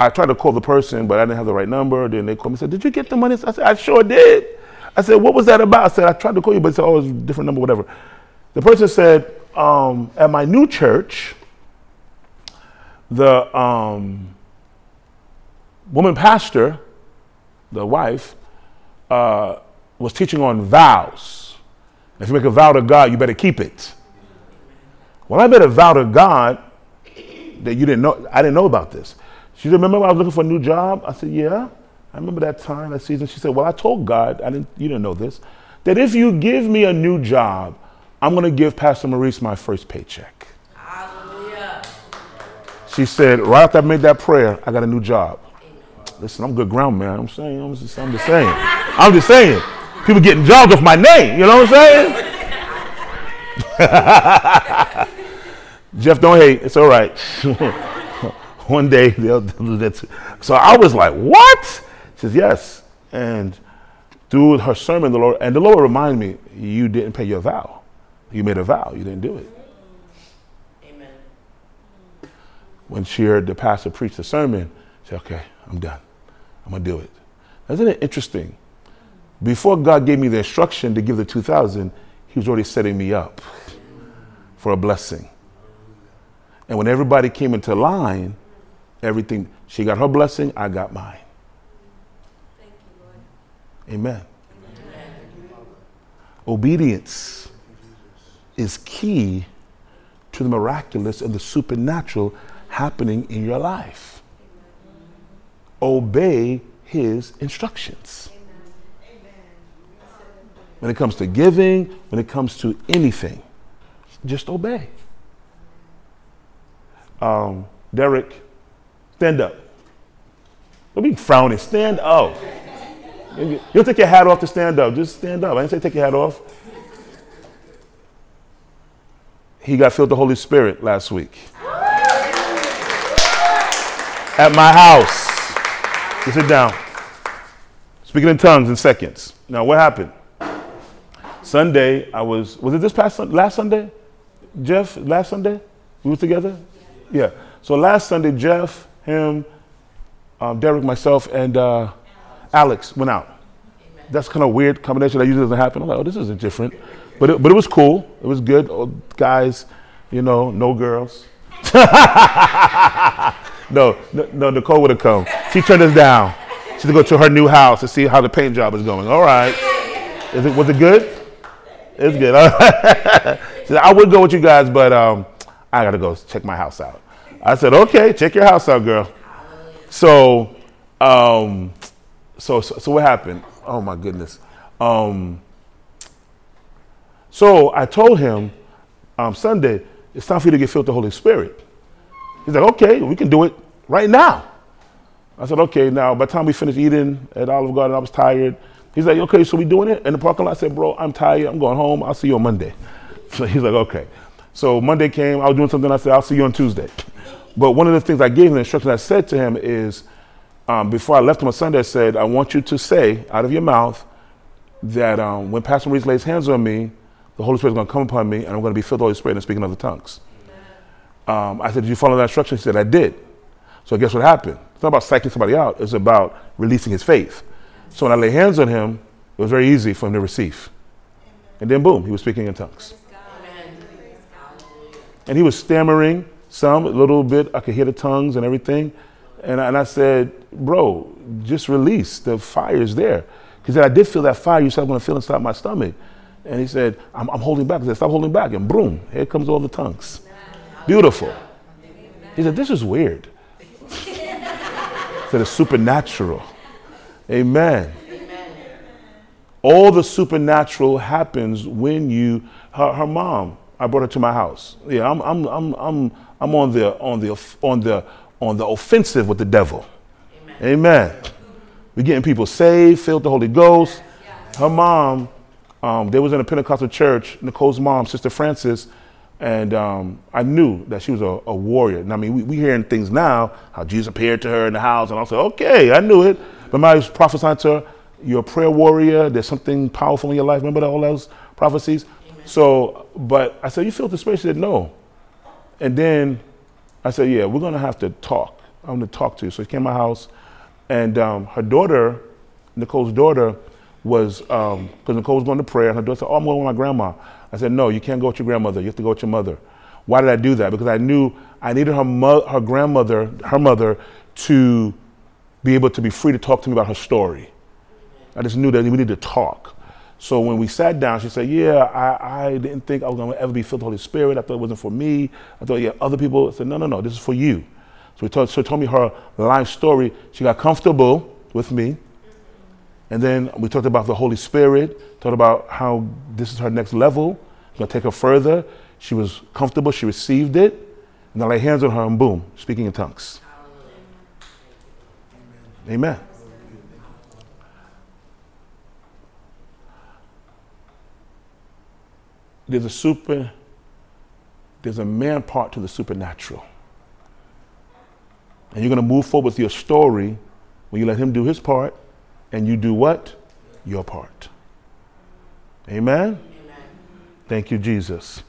I tried to call the person, but I didn't have the right number. Then they called me and said, Did you get the money? I said, I sure did. I said, What was that about? I said, I tried to call you, but it's always a different number, whatever. The person said, um, At my new church, the um, woman pastor, the wife, uh, was teaching on vows. If you make a vow to God, you better keep it. Well, I made a vow to God that you didn't know. I didn't know about this. She said, "Remember, when I was looking for a new job." I said, "Yeah, I remember that time, that season." She said, "Well, I told God, I didn't. You didn't know this, that if you give me a new job, I'm going to give Pastor Maurice my first paycheck." Hallelujah. She said, right after I made that prayer, I got a new job. Listen, I'm good ground, man. I'm saying, I'm just, I'm just saying. I'm just saying. People getting jobs off my name. You know what I'm saying? Jeff, don't hate. It's all right. One day they'll do that. Too. So I was like, what? She says, yes. And through her sermon, the Lord, and the Lord reminded me, you didn't pay your vow. You made a vow. You didn't do it. Amen. when she heard the pastor preach the sermon, she said, okay, I'm done. I'm going to do it. Isn't it interesting? Before God gave me the instruction to give the 2000, he was already setting me up for a blessing. And when everybody came into line, everything, she got her blessing, I got mine. Amen. Obedience is key to the miraculous and the supernatural happening in your life. Obey his instructions. When it comes to giving, when it comes to anything, just obey. Um, Derek, stand up. Don't be frowning. Stand up. You don't take your hat off to stand up. Just stand up. I didn't say take your hat off. He got filled with the Holy Spirit last week at my house. You sit down. Speaking in tongues in seconds. Now, what happened? Sunday, I was, was it this past, last Sunday? Jeff, last Sunday? We were together? Yeah. So last Sunday, Jeff, him, um, Derek, myself, and uh, Alex went out. That's kind of weird combination that usually doesn't happen. I'm like, oh, this isn't different. But it, but it was cool. It was good. Oh, guys, you know, no girls. no, no, no, Nicole would have come. She turned us down. She had to go to her new house to see how the paint job is going. All right. Is it, was it good? It's good. Said, I would go with you guys, but um, I got to go check my house out. I said, okay, check your house out, girl. So, um, so, so, so what happened? Oh my goodness. Um, so I told him um, Sunday, it's time for you to get filled with the Holy Spirit. He's like, okay, we can do it right now. I said, okay, now by the time we finished eating at Olive Garden, I was tired. He's like, okay, so we doing it? In the parking lot, I said, bro, I'm tired. I'm going home. I'll see you on Monday. So he's like, okay. So Monday came, I was doing something. I said, I'll see you on Tuesday. But one of the things I gave him, the instruction I said to him is, um, before I left him on Sunday, I said, I want you to say out of your mouth that um, when Pastor Maurice lays hands on me, the Holy Spirit is going to come upon me, and I'm going to be filled with the Holy Spirit and speaking other tongues. Um, I said, Did you follow that instruction? He said, I did. So guess what happened? It's not about psyching somebody out, it's about releasing his faith. So when I lay hands on him, It was very easy for him to receive. And then, boom, he was speaking in tongues. And he was stammering some, a little bit. I could hear the tongues and everything. And I, and I said, Bro, just release. The fire is there. Because I did feel that fire you said I'm going to feel inside my stomach. And he said, I'm, I'm holding back. I said, Stop holding back. And boom, here comes all the tongues. Beautiful. He said, This is weird. he said, It's supernatural. Amen. All the supernatural happens when you, her, her mom, I brought her to my house. Yeah, I'm, I'm, I'm, I'm, I'm on the, on the, on the, on the offensive with the devil. Amen. We're getting people saved, filled with the Holy Ghost. Her mom, um, they was in a Pentecostal church, Nicole's mom, Sister Francis, and um, I knew that she was a, a warrior. And I mean, we, we hearing things now, how Jesus appeared to her in the house, and I said, okay, I knew it. But I was prophesying to her, you're a prayer warrior, there's something powerful in your life. Remember all those prophecies? So, but I said, you feel the spirit? She said, no. And then I said, yeah, we're going to have to talk. I'm going to talk to you. So she came to my house, and um, her daughter, Nicole's daughter, was, because Nicole was going to prayer, and her daughter said, oh, I'm going with my grandma. I said, no, you can't go with your grandmother. You have to go with your mother. Why did I do that? Because I knew I needed her, mo- her grandmother, her mother, to be able to be free to talk to me about her story. I just knew that we needed to talk. So when we sat down, she said, Yeah, I, I didn't think I was going to ever be filled with the Holy Spirit. I thought it wasn't for me. I thought, yeah, other people I said, No, no, no, this is for you. So, we told, so she told me her life story. She got comfortable with me. And then we talked about the Holy Spirit, talked about how this is her next level, going to take her further. She was comfortable, she received it. And I lay hands on her and boom, speaking in tongues. Amen. Amen. There's a super, there's a man part to the supernatural. And you're going to move forward with your story when you let him do his part and you do what? Your part. Amen? Thank you, Jesus.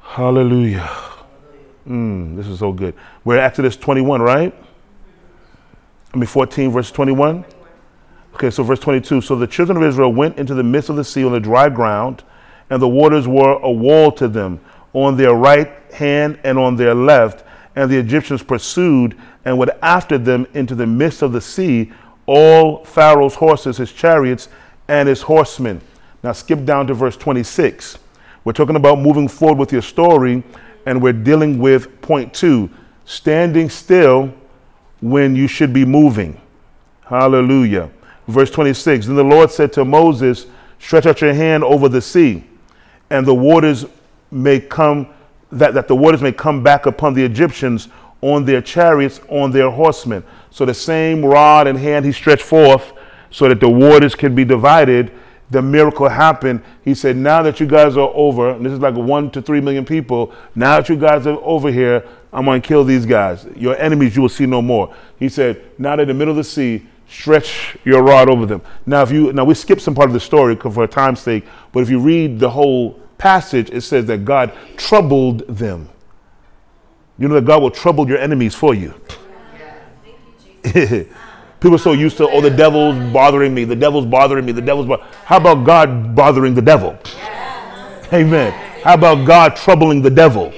Hallelujah. Mm, this is so good. We're at Exodus 21, right? I mean, 14, verse 21. Okay, so verse 22. So the children of Israel went into the midst of the sea on the dry ground, and the waters were a wall to them on their right hand and on their left. And the Egyptians pursued and went after them into the midst of the sea, all Pharaoh's horses, his chariots, and his horsemen. Now skip down to verse 26. We're talking about moving forward with your story, and we're dealing with point two standing still when you should be moving. Hallelujah. Verse 26 Then the Lord said to Moses, Stretch out your hand over the sea, and the waters may come, that, that the waters may come back upon the Egyptians on their chariots, on their horsemen. So the same rod and hand he stretched forth so that the waters can be divided. The miracle happened. He said, Now that you guys are over, and this is like one to three million people, now that you guys are over here, I'm going to kill these guys. Your enemies you will see no more. He said, Now that in the middle of the sea, stretch your rod over them. Now, if you now we skip some part of the story for time's sake, but if you read the whole passage, it says that God troubled them. You know that God will trouble your enemies for you. People are so used to, oh, the devil's bothering me, the devil's bothering me, the devil's. Bo-. How about God bothering the devil? Amen. How about God troubling the devil?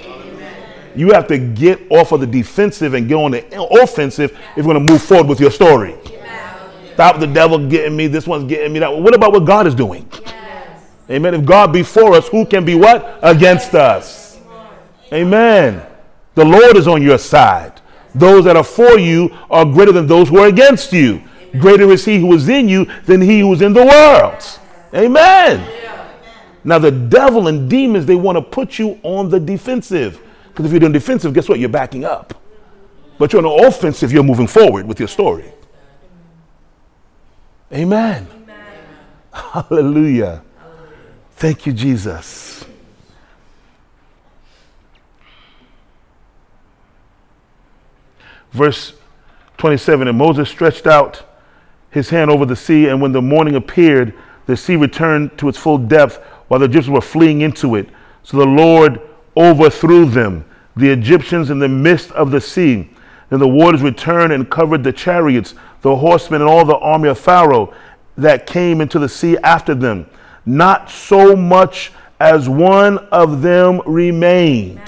You have to get off of the defensive and get on the offensive if you're going to move forward with your story. Stop the devil getting me. This one's getting me. That. What about what God is doing? Yes. Amen. If God be for us, who can be what? Against us. Amen. The Lord is on your side. Those that are for you are greater than those who are against you. Greater is he who is in you than he who is in the world. Amen. Now, the devil and demons, they want to put you on the defensive. Because if you're doing defensive, guess what? You're backing up. But you're on the offensive, you're moving forward with your story. Amen. Amen. Hallelujah. Hallelujah. Thank you, Jesus. Verse 27 And Moses stretched out his hand over the sea, and when the morning appeared, the sea returned to its full depth while the Egyptians were fleeing into it. So the Lord overthrew them, the Egyptians, in the midst of the sea. Then the waters returned and covered the chariots, the horsemen, and all the army of Pharaoh that came into the sea after them. Not so much as one of them remained.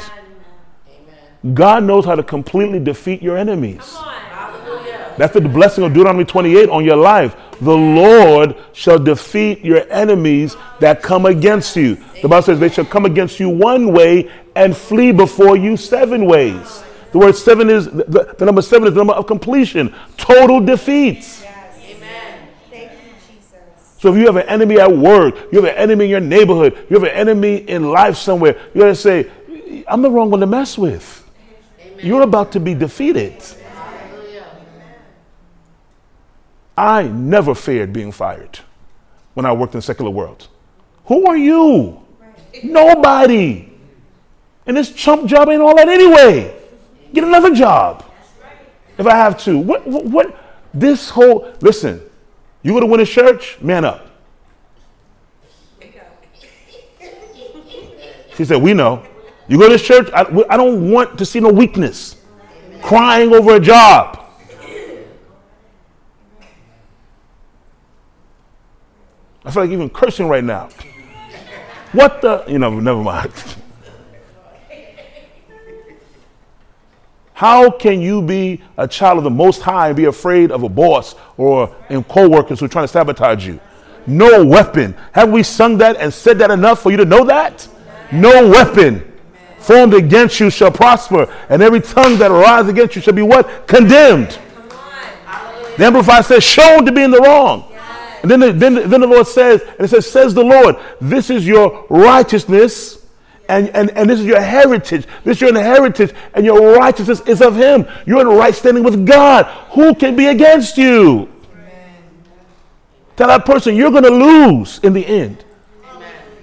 God knows how to completely defeat your enemies. Hallelujah. That's the blessing of Deuteronomy 28 on your life. The Lord shall defeat your enemies that come against you. The Bible says they shall come against you one way and flee before you seven ways. The word seven is the, the number seven is the number of completion, total defeats. Amen. Thank you, Jesus. So if you have an enemy at work, you have an enemy in your neighborhood, you have an enemy in life somewhere, you gotta say, I'm the wrong one to mess with. You're about to be defeated. Hallelujah. I never feared being fired when I worked in the secular world. Who are you? Nobody. And this chump job ain't all that anyway. Get another job. If I have to. What, what, what? This whole, listen, you go to win a church, man up. She said, We know. You go to this church, I, I don't want to see no weakness. Crying over a job. I feel like even cursing right now. What the? You know, never mind. How can you be a child of the Most High and be afraid of a boss or and co-workers who are trying to sabotage you? No weapon. Have we sung that and said that enough for you to know that? No weapon formed against you shall prosper, and every tongue that arises against you shall be what? Condemned. The Amplified says, shown to be in the wrong. And then the, then, the- then the Lord says, and it says, says the Lord, this is your righteousness and, and, and this is your heritage. This is your inheritance, and your righteousness is of Him. You're in right standing with God. Who can be against you? Tell that person you're going to lose in the end.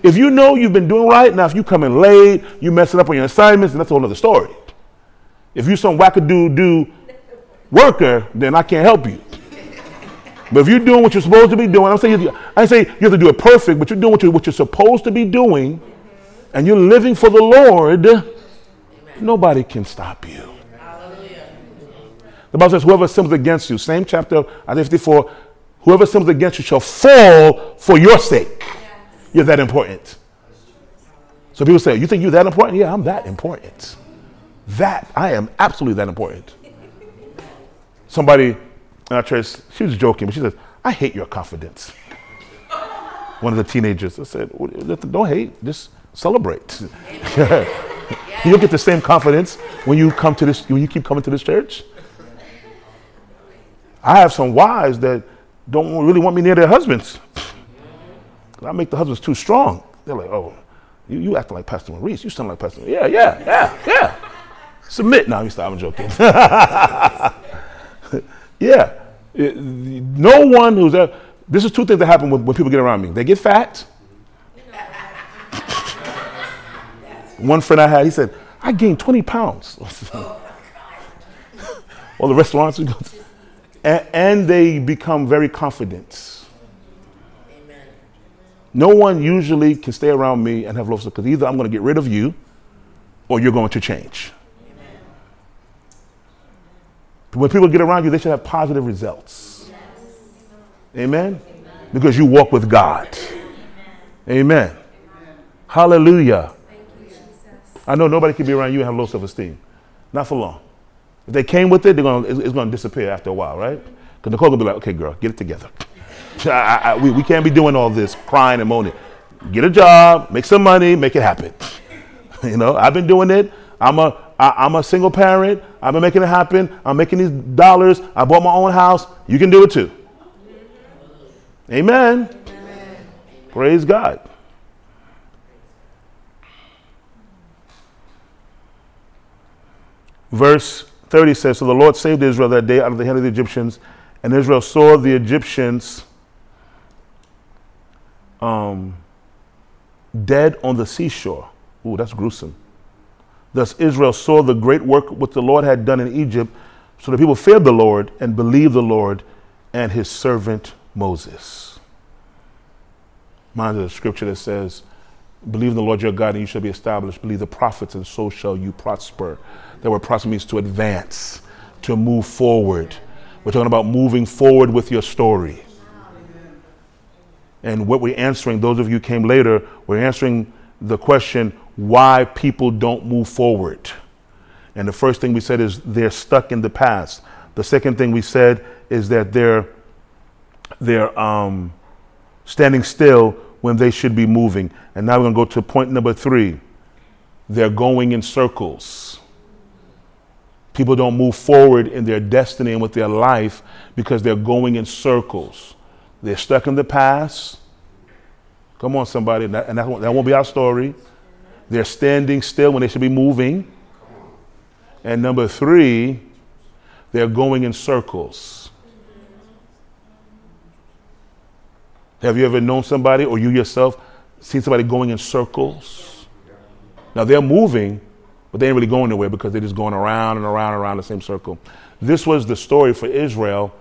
If you know you've been doing right, now if you come in late, you messing up on your assignments, and that's a whole other story. If you're some wackadoo do worker, then I can't help you. But if you're doing what you're supposed to be doing, I'm saying you, I say you have to do it perfect, but you're doing what you're, what you're supposed to be doing, and you're living for the Lord, nobody can stop you. Hallelujah. The Bible says, whoever sins against you, same chapter, Isaiah 54, whoever sins against you shall fall for your sake. You're that important. So people say, you think you're that important? Yeah, I'm that important. That, I am absolutely that important. Somebody in our church, she was joking, but she says, I hate your confidence. One of the teenagers, I said, don't hate, just celebrate. You'll get the same confidence when you come to this, when you keep coming to this church. I have some wives that don't really want me near their husbands. I make the husbands too strong. They're like, oh, you, you acting like Pastor Maurice. You sound like Pastor. Yeah, yeah, yeah, yeah. Submit. Now, stop. I'm joking. yeah. No one who's ever, this is two things that happen when, when people get around me. They get fat. One friend I had, he said, I gained 20 pounds. Oh All the restaurants we go to. And, and they become very confident. No one usually can stay around me and have self because either I'm going to get rid of you or you're going to change. When people get around you, they should have positive results. Amen? Because you walk with God. Amen. Hallelujah. I know nobody can be around you and have low self esteem. Not for long. If they came with it, they're gonna, it's, it's going to disappear after a while, right? Because Nicole will be like, okay, girl, get it together. I, I, we, we can't be doing all this crying and moaning. Get a job, make some money, make it happen. you know, I've been doing it. I'm a, I, I'm a single parent. I've been making it happen. I'm making these dollars. I bought my own house. You can do it too. Amen. Praise God. Verse 30 says, So the Lord saved Israel that day out of the hand of the Egyptians, and Israel saw the Egyptians um, dead on the seashore. Ooh, that's gruesome. Thus Israel saw the great work which the Lord had done in Egypt, so the people feared the Lord and believed the Lord and his servant Moses. Mind the scripture that says, Believe in the Lord your God and you shall be established. Believe the prophets and so shall you prosper. That word prosper means to advance, to move forward. We're talking about moving forward with your story. And what we're answering, those of you came later, we're answering the question why people don't move forward. And the first thing we said is they're stuck in the past. The second thing we said is that they're they're um, standing still when they should be moving. And now we're going to go to point number three. They're going in circles. People don't move forward in their destiny and with their life because they're going in circles. They're stuck in the past. Come on, somebody. And that, that won't be our story. They're standing still when they should be moving. And number three, they're going in circles. Have you ever known somebody or you yourself seen somebody going in circles? Now they're moving, but they ain't really going nowhere because they're just going around and around and around the same circle. This was the story for Israel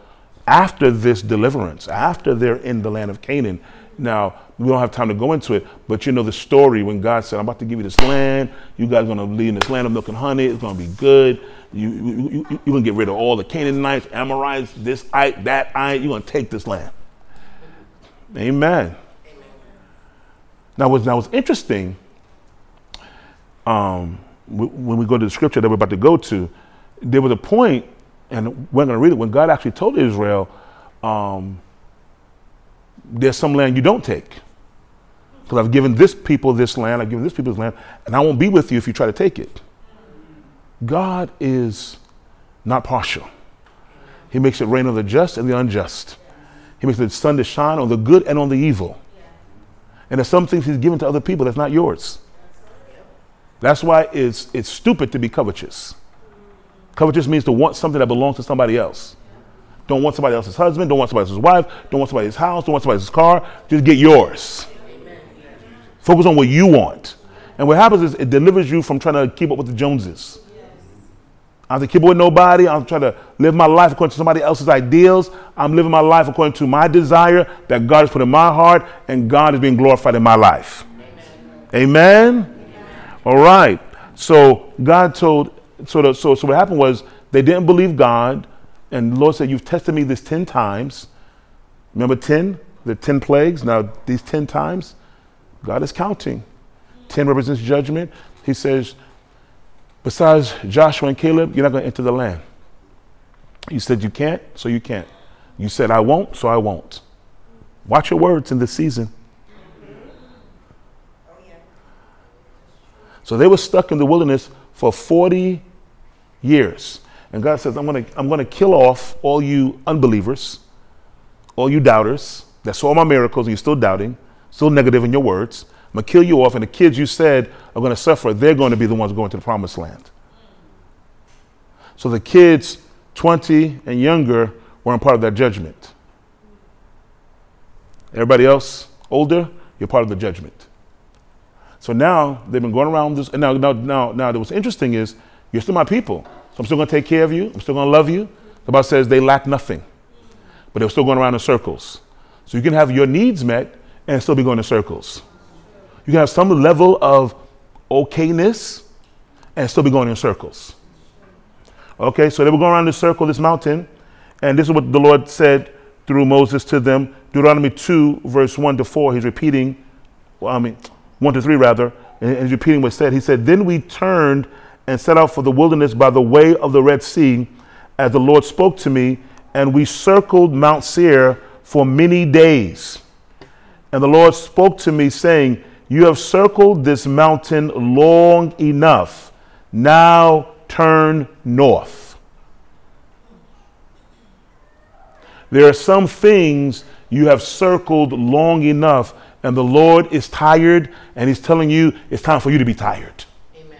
after this deliverance, after they're in the land of Canaan. Now, we don't have time to go into it, but you know the story when God said, I'm about to give you this land. You guys are going to live in this land of milk and honey. It's going to be good. You, you, you, you're going to get rid of all the Canaanites, Amorites, this, I, that, I. You're going to take this land. Amen. Now, what's, now, what's interesting, um, when we go to the scripture that we're about to go to, there was a point, and we're going to read it, when God actually told Israel, um, there's some land you don't take. Because I've given this people this land, I've given this people this land, and I won't be with you if you try to take it. God is not partial. He makes it rain on the just and the unjust. He makes the sun to shine on the good and on the evil. And there's some things he's given to other people that's not yours. That's why it's, it's stupid to be covetous. Covetous means to want something that belongs to somebody else. Don't want somebody else's husband, don't want somebody else's wife, don't want somebody's house, don't want somebody else's car. Just get yours. Focus on what you want. And what happens is it delivers you from trying to keep up with the Joneses. I have to keep up with nobody. I'm trying to live my life according to somebody else's ideals. I'm living my life according to my desire that God has put in my heart, and God is being glorified in my life. Amen. Amen? All right. So God told. So, the, so so what happened was they didn't believe God, and the Lord said, "You've tested me this ten times. Remember ten? The ten plagues. Now these ten times, God is counting. Ten represents judgment. He says." Besides Joshua and Caleb, you're not going to enter the land. You said you can't, so you can't. You said I won't, so I won't. Watch your words in this season. So they were stuck in the wilderness for 40 years. And God says, I'm going to I'm to kill off all you unbelievers, all you doubters that saw my miracles and you're still doubting, still negative in your words. I'm going to kill you off, and the kids you said are going to suffer, they're going to be the ones going to the promised land. So the kids 20 and younger weren't part of that judgment. Everybody else older, you're part of the judgment. So now they've been going around this, and now, now, now, now what's interesting is you're still my people. So I'm still going to take care of you. I'm still going to love you. The Bible says they lack nothing, but they're still going around in circles. So you can have your needs met and still be going in circles. You can have some level of okayness and still be going in circles. Okay, so they were going around this circle, this mountain, and this is what the Lord said through Moses to them. Deuteronomy 2, verse 1 to 4, he's repeating, well, I mean, 1 to 3 rather, and he's repeating what said. He said, Then we turned and set out for the wilderness by the way of the Red Sea, as the Lord spoke to me, and we circled Mount Seir for many days. And the Lord spoke to me, saying, You have circled this mountain long enough. Now turn north. There are some things you have circled long enough, and the Lord is tired, and He's telling you it's time for you to be tired. Amen.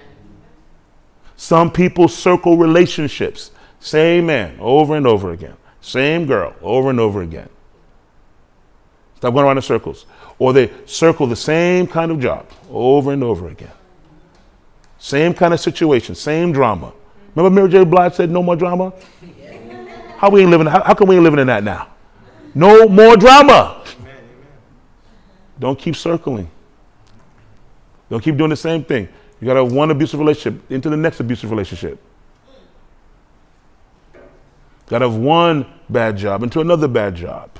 Some people circle relationships, same man over and over again, same girl over and over again. Stop going around in circles. Or they circle the same kind of job over and over again. Same kind of situation, same drama. Remember Mary J. Blige said, no more drama? How we ain't living, how, how come we ain't living in that now? No more drama. Don't keep circling. Don't keep doing the same thing. You got to have one abusive relationship into the next abusive relationship. Got out of one bad job into another bad job.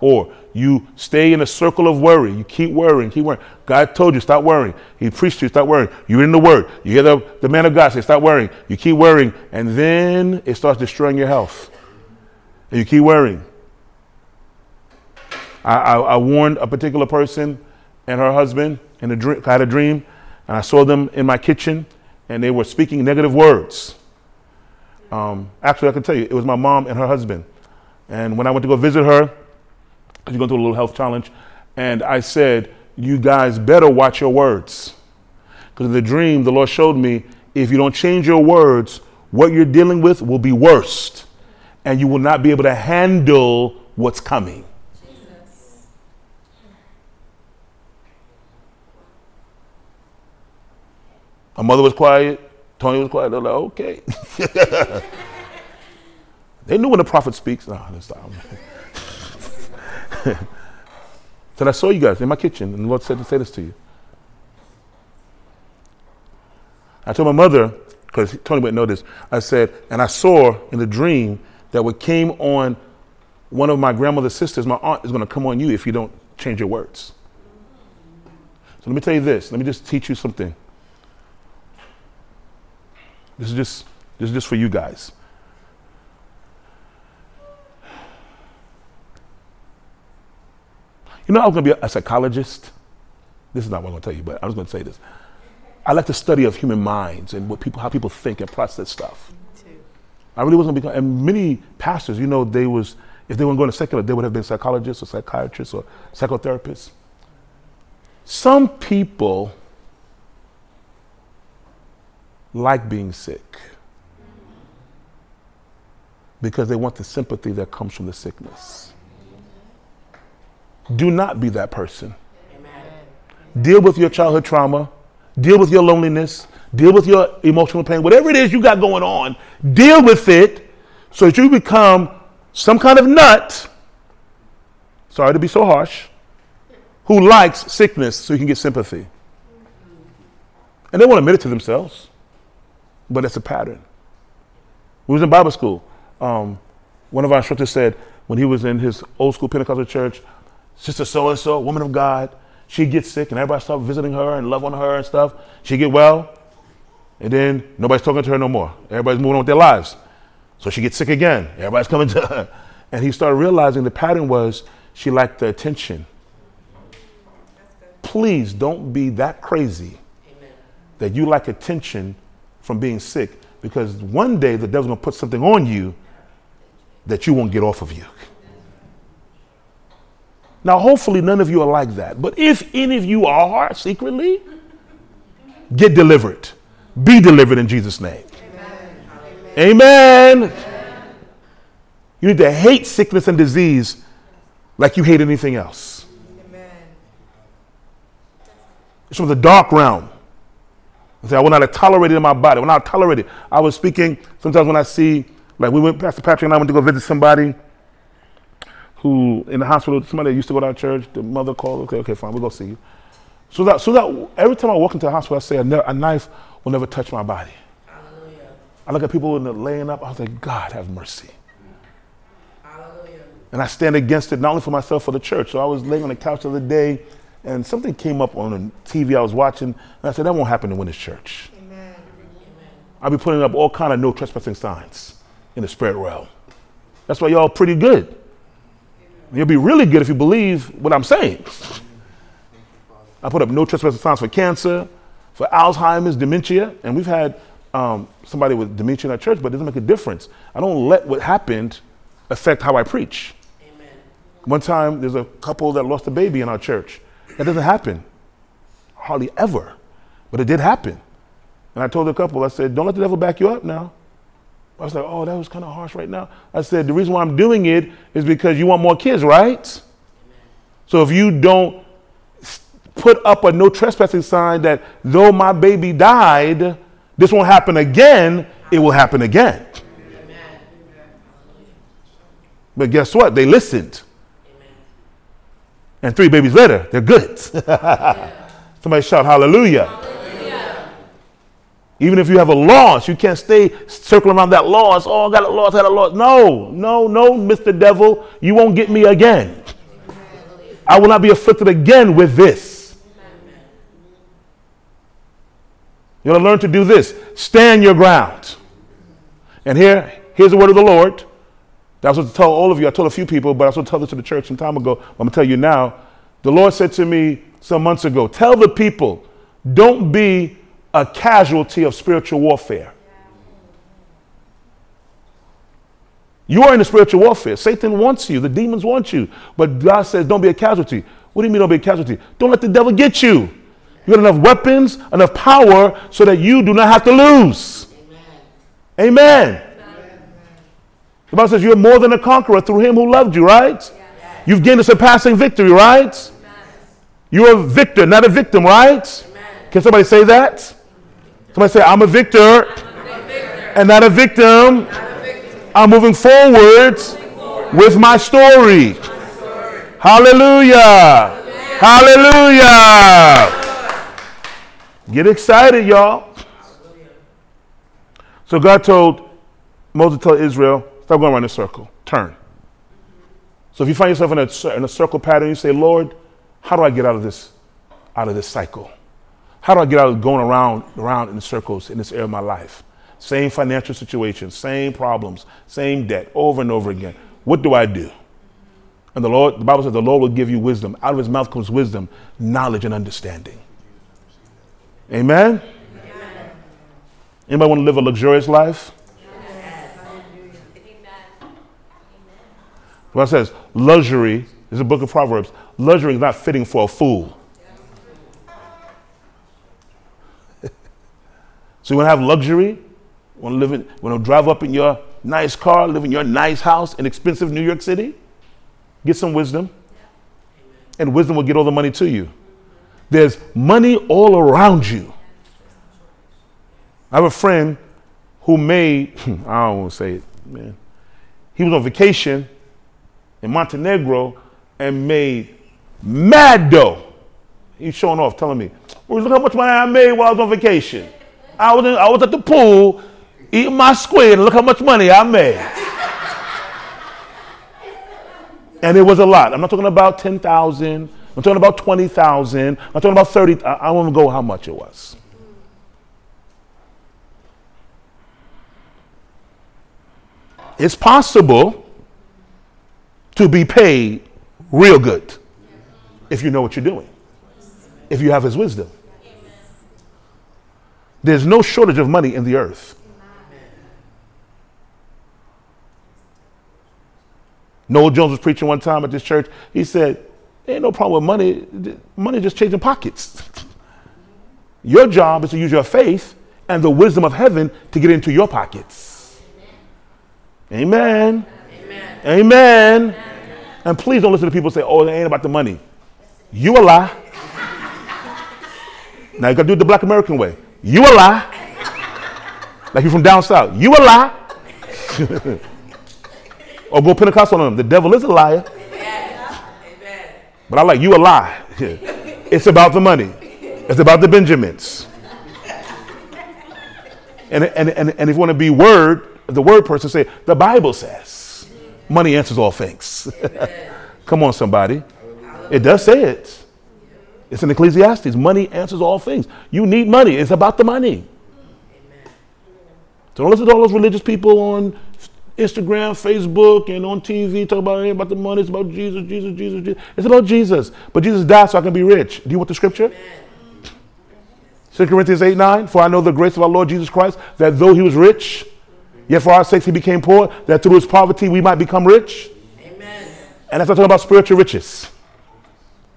Or you stay in a circle of worry. You keep worrying, keep worrying. God told you, stop worrying. He preached to you, stop worrying. You're in the Word. You hear the, the man of God say, stop worrying. You keep worrying, and then it starts destroying your health. And you keep worrying. I, I, I warned a particular person and her husband in a dream. I had a dream, and I saw them in my kitchen, and they were speaking negative words. Um, actually, I can tell you, it was my mom and her husband. And when I went to go visit her, she's going through a little health challenge, and I said, "You guys better watch your words, because in the dream, the Lord showed me if you don't change your words, what you're dealing with will be worse, and you will not be able to handle what's coming." My mother was quiet. Tony was quiet. They're like, okay. they knew when the prophet speaks. Let's stop. Said, I saw you guys in my kitchen, and the Lord said to say this to you. I told my mother, because Tony wouldn't know this, I said, and I saw in the dream that what came on one of my grandmother's sisters, my aunt, is going to come on you if you don't change your words. So let me tell you this. Let me just teach you something. This is just this is just for you guys. You know, I was going to be a psychologist. This is not what I'm going to tell you, but I was going to say this. I like the study of human minds and what people, how people think and process stuff. I really wasn't gonna become, and many pastors, you know, they was, if they weren't going to secular, they would have been psychologists or psychiatrists or psychotherapists. Some people like being sick because they want the sympathy that comes from the sickness. Do not be that person. Deal with your childhood trauma, deal with your loneliness, deal with your emotional pain, whatever it is you got going on, deal with it so that you become some kind of nut. Sorry to be so harsh. Who likes sickness so you can get sympathy. And they won't admit it to themselves but it's a pattern. We was in Bible school. Um, one of our instructors said when he was in his old school Pentecostal church, Sister so and so, woman of God, she'd get sick and everybody start visiting her and love on her and stuff. She'd get well, and then nobody's talking to her no more. Everybody's moving on with their lives. So she gets sick again. Everybody's coming to her. And he started realizing the pattern was she liked the attention. Please don't be that crazy Amen. that you like attention from being sick because one day the devil's going to put something on you that you won't get off of you. Now, hopefully, none of you are like that. But if any of you are secretly, get delivered. Be delivered in Jesus' name. Amen. Amen. You need to hate sickness and disease like you hate anything else. Amen. It's from the dark realm. I will not tolerate it in my body. I will not tolerate it. I was speaking sometimes when I see, like we went, Pastor Patrick and I went to go visit somebody who in the hospital, somebody that used to go to our church, the mother called, okay, okay, fine, we'll go see you. So that, so that every time I walk into the hospital, I say, a, a knife will never touch my body. Hallelujah. I look at people in the laying up, I was like, God have mercy. Hallelujah. And I stand against it, not only for myself, for the church. So I was laying on the couch the other day, and something came up on the TV I was watching, and I said, that won't happen in Winners Church. Amen. I'll be putting up all kind of no trespassing signs in the spirit realm. That's why y'all pretty good. You'll be really good if you believe what I'm saying. I put up no trespassing signs for cancer, for Alzheimer's, dementia, and we've had um, somebody with dementia in our church, but it doesn't make a difference. I don't let what happened affect how I preach. Amen. One time, there's a couple that lost a baby in our church. That doesn't happen. Hardly ever. But it did happen. And I told the couple, I said, don't let the devil back you up now. I was like, oh, that was kind of harsh right now. I said, the reason why I'm doing it is because you want more kids, right? So if you don't put up a no trespassing sign that though my baby died, this won't happen again, it will happen again. But guess what? They listened. And three babies later, they're good. Somebody shout hallelujah. hallelujah. Even if you have a loss, you can't stay circling around that loss. Oh, I got a loss, I got a loss. No, no, no, Mr. Devil, you won't get me again. I will not be afflicted again with this. You gotta learn to do this. Stand your ground. And here, here's the word of the Lord. That's what I told all of you. I told a few people, but I also told this to the church some time ago. I'm gonna tell you now. The Lord said to me some months ago, tell the people, don't be a casualty of spiritual warfare. You are in the spiritual warfare. Satan wants you, the demons want you. But God says, don't be a casualty. What do you mean, don't be a casualty? Don't let the devil get you. You got enough weapons, enough power so that you do not have to lose. Amen. Amen. The Bible says you're more than a conqueror through him who loved you, right? You've gained a surpassing victory, right? You're a victor, not a victim, right? Can somebody say that? Somebody say, I'm a victor, and not a victim. I'm moving forward with my story. Hallelujah. Hallelujah. Get excited, y'all. So God told Moses to tell Israel, stop going around in a circle. Turn. So if you find yourself in a, in a circle pattern, you say, Lord, how do I get out of this, out of this cycle? How do I get out of going around, around in circles in this area of my life? Same financial situation, same problems, same debt, over and over again. What do I do? And the Lord, the Bible says the Lord will give you wisdom. Out of his mouth comes wisdom, knowledge, and understanding. Amen? Anybody want to live a luxurious life? The it says luxury, is a book of Proverbs, luxury is not fitting for a fool. so you want to have luxury? Want to live in, want to drive up in your nice car, live in your nice house in expensive New York City? Get some wisdom. And wisdom will get all the money to you. There's money all around you. I have a friend who made, I don't want to say it, man. He was on vacation in Montenegro and made mad dough. He's showing off, telling me, well, look how much money I made while I was on vacation. I was, in, I was at the pool eating my squid, and look how much money I made. and it was a lot. I'm not talking about 10,000. I'm talking about 20,000. I'm talking about 30. I, I won't go how much it was. It's possible to be paid real good if you know what you're doing, if you have His wisdom. There's no shortage of money in the earth. Noel Jones was preaching one time at this church. He said, Ain't no problem with money. Money just changing pockets. Your job is to use your faith and the wisdom of heaven to get into your pockets. Amen. Amen. Amen. And please don't listen to people say, oh, it ain't about the money. You a lie. now you gotta do it the black American way. You a lie. Like you're from down south. You a lie. or go Pentecostal on them. The devil is a liar. Amen. But I like you a lie. it's about the money. It's about the Benjamins. And, and, and, and if you want to be word, the word person say, the Bible says, money answers all things. Come on, somebody. It does say it. It's in Ecclesiastes. Money answers all things. You need money. It's about the money. So don't listen to all those religious people on Instagram, Facebook, and on TV talk about about the money. It's about Jesus, Jesus, Jesus, Jesus. It's about Jesus. But Jesus died so I can be rich. Do you want the scripture? 2 Corinthians 8 9. For I know the grace of our Lord Jesus Christ, that though he was rich, yet for our sakes he became poor, that through his poverty we might become rich. Amen. And that's not talking about spiritual riches.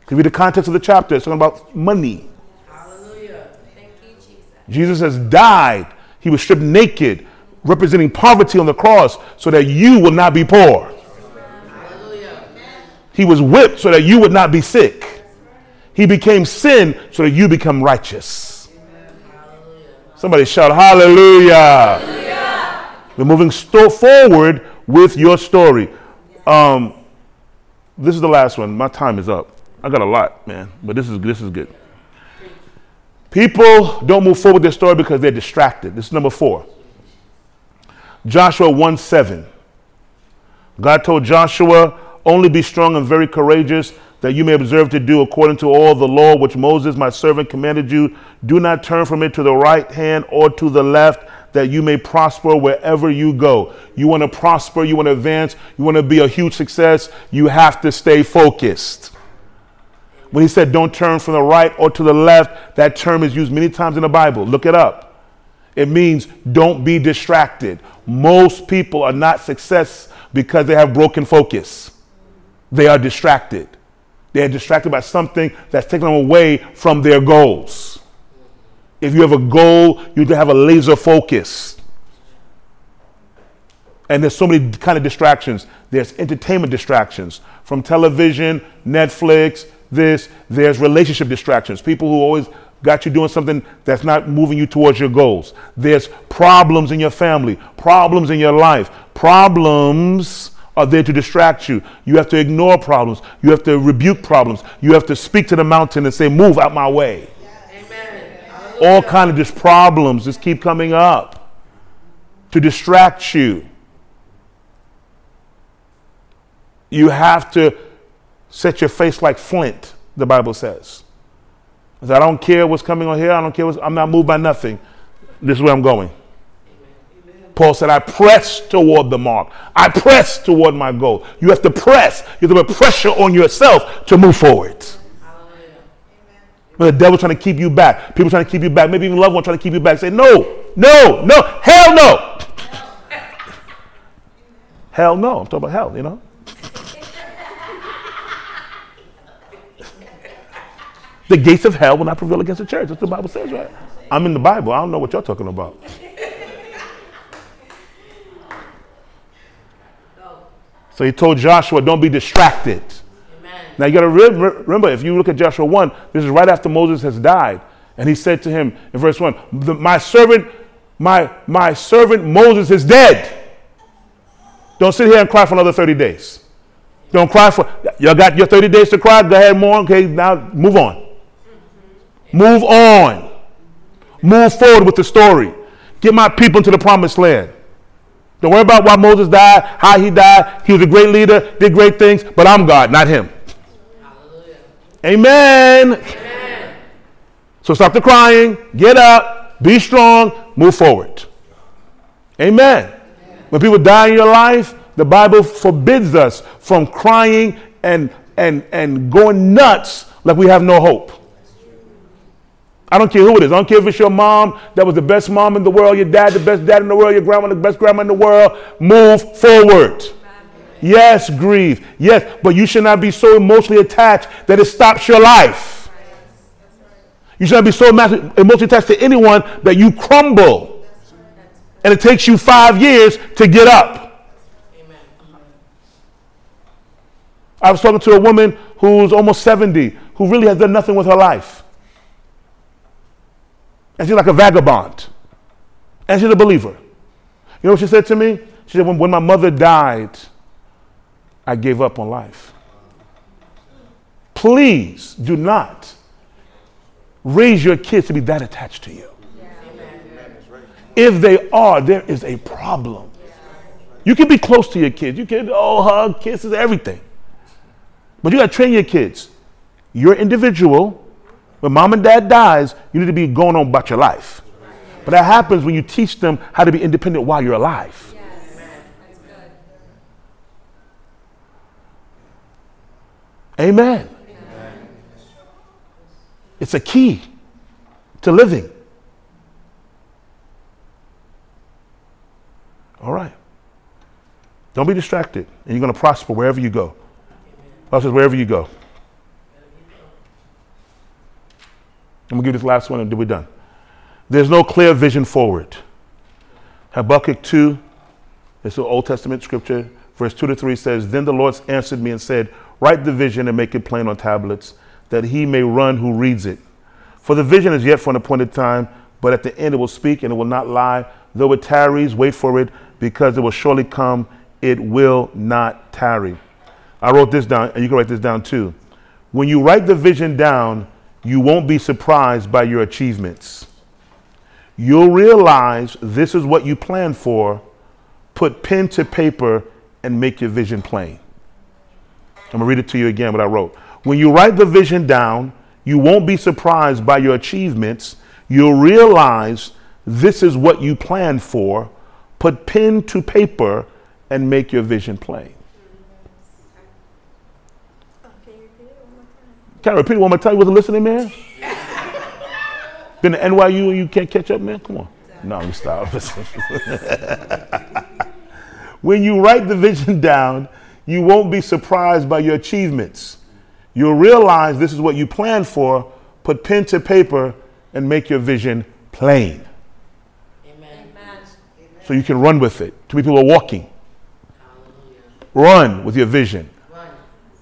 If you read the context of the chapter, it's talking about money. Hallelujah. Thank you, Jesus. Jesus has died. He was stripped naked, representing poverty on the cross so that you will not be poor. Hallelujah. He was whipped so that you would not be sick. He became sin so that you become righteous. Somebody shout hallelujah. We're moving sto- forward with your story. Um, this is the last one. My time is up. I got a lot, man, but this is this is good. People don't move forward with their story because they're distracted. This is number four. Joshua 1 7. God told Joshua, Only be strong and very courageous, that you may observe to do according to all the law which Moses, my servant, commanded you. Do not turn from it to the right hand or to the left, that you may prosper wherever you go. You want to prosper, you want to advance, you want to be a huge success, you have to stay focused. When he said, Don't turn from the right or to the left, that term is used many times in the Bible. Look it up. It means don't be distracted. Most people are not success because they have broken focus. They are distracted. They are distracted by something that's taking them away from their goals. If you have a goal, you have a laser focus. And there's so many kind of distractions. There's entertainment distractions from television, Netflix, this. There's relationship distractions. People who always got you doing something that's not moving you towards your goals. There's problems in your family, problems in your life. Problems are there to distract you. You have to ignore problems. You have to rebuke problems. You have to speak to the mountain and say, "Move out my way." All kind of just problems just keep coming up to distract you. You have to set your face like flint, the Bible says. I don't care what's coming on here. I don't care what's, I'm not moved by nothing. This is where I'm going. Paul said, I press toward the mark. I press toward my goal. You have to press. You have to put pressure on yourself to move forward. When the devil's trying to keep you back, people trying to keep you back, maybe even loved one trying to keep you back, say, no, no, no, hell no. hell no. I'm talking about hell, you know? the gates of hell will not prevail against the church. That's what the Bible says, right? I'm in the Bible. I don't know what you're talking about. So he told Joshua, don't be distracted. Now you got to remember, if you look at Joshua 1, this is right after Moses has died. And he said to him in verse 1, "The- My servant, my, my servant Moses is dead. Don't sit here and cry for another 30 days. Don't cry for, y'all got your 30 days to cry. Go ahead, more. Okay, now move on. Move on. Move forward with the story. Get my people into the promised land. Don't worry about why Moses died, how he died. He was a great leader, did great things, but I'm God, not him. Amen. Amen. So stop the crying, get up, be strong, move forward. Amen. When people die in your life, the Bible forbids us from crying and, and, and going nuts like we have no hope. I don't care who it is. I don't care if it's your mom that was the best mom in the world, your dad the best dad in the world, your grandma the best grandma in the world. Move forward. Yes, grieve. Yes, but you should not be so emotionally attached that it stops your life. You should not be so emo- emotionally attached to anyone that you crumble. And it takes you five years to get up. I was talking to a woman who's almost 70 who really has done nothing with her life. And she's like a vagabond. And she's a believer. You know what she said to me? She said, When, when my mother died, I gave up on life. Please do not raise your kids to be that attached to you. If they are, there is a problem. You can be close to your kids. You can, oh, hug, kisses, everything. But you got to train your kids. You're individual. When mom and dad dies, you need to be going on about your life. But that happens when you teach them how to be independent while you're alive. Yes. That's good. Amen. It's a key to living. All right. Don't be distracted, and you're going to prosper wherever you go. Bible says, wherever you go. I'm going to give this last one and then we're done. There's no clear vision forward. Habakkuk 2, it's an Old Testament scripture, verse 2 to 3 says, Then the Lord answered me and said, Write the vision and make it plain on tablets, that he may run who reads it. For the vision is yet for an appointed time, but at the end it will speak and it will not lie. Though it tarries, wait for it, because it will surely come, it will not tarry. I wrote this down, and you can write this down too. When you write the vision down, you won't be surprised by your achievements. You'll realize this is what you planned for. Put pen to paper and make your vision plain. I'm going to read it to you again what I wrote. When you write the vision down, you won't be surprised by your achievements. You'll realize this is what you planned for. Put pen to paper and make your vision plain. Can I repeat it one more time? You wasn't listening, man? Been to NYU and you can't catch up, man? Come on. No, you stop. when you write the vision down, you won't be surprised by your achievements. You'll realize this is what you planned for. Put pen to paper and make your vision plain Amen. Amen. so you can run with it. Too many people are walking. Hallelujah. Run with your vision. Run.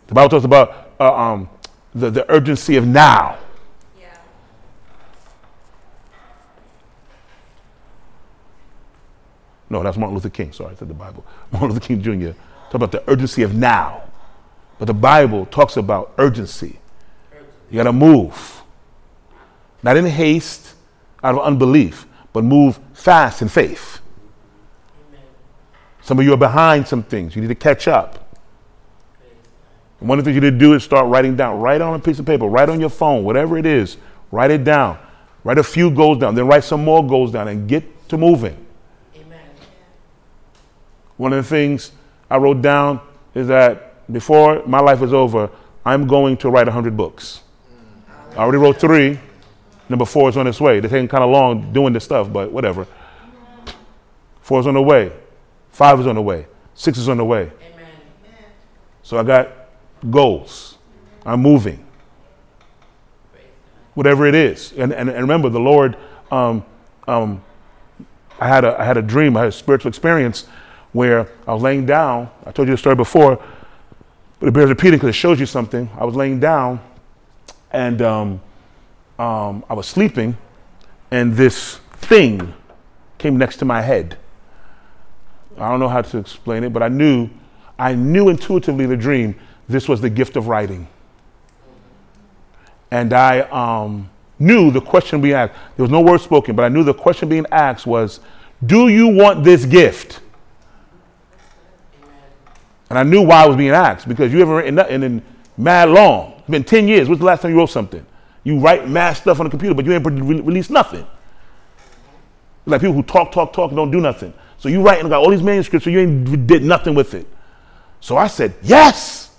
The Bible talks about uh, um, the, the urgency of now. Yeah. No, that's Martin Luther King. Sorry, I said the Bible. Martin Luther King Jr. Talk about the urgency of now. But the Bible talks about urgency. You got to move. Not in haste, out of unbelief, but move fast in faith. Some of you are behind some things. You need to catch up. And one of the things you need to do is start writing down. Write on a piece of paper, write on your phone, whatever it is. Write it down. Write a few goals down, then write some more goals down and get to moving. Amen. One of the things I wrote down is that before my life is over, I'm going to write 100 books. I already wrote three. Number four is on its way. They're taking kind of long doing this stuff, but whatever. Four is on the way. Five is on the way. Six is on the way. Amen. So I got goals. I'm moving. Whatever it is. And, and, and remember, the Lord, um, um, I, had a, I had a dream, I had a spiritual experience where I was laying down. I told you the story before, but it bears repeating because it shows you something. I was laying down and um, um, I was sleeping, and this thing came next to my head. I don't know how to explain it, but I knew, I knew intuitively the dream this was the gift of writing. And I um, knew the question being asked. There was no word spoken, but I knew the question being asked was, "Do you want this gift?" And I knew why I was being asked because you haven't written nothing in mad long. It's been ten years. When's the last time you wrote something? You write mad stuff on the computer, but you ain't re- released nothing. Like people who talk, talk, talk, don't do nothing. So you write and got all these manuscripts, so you ain't did nothing with it. So I said yes.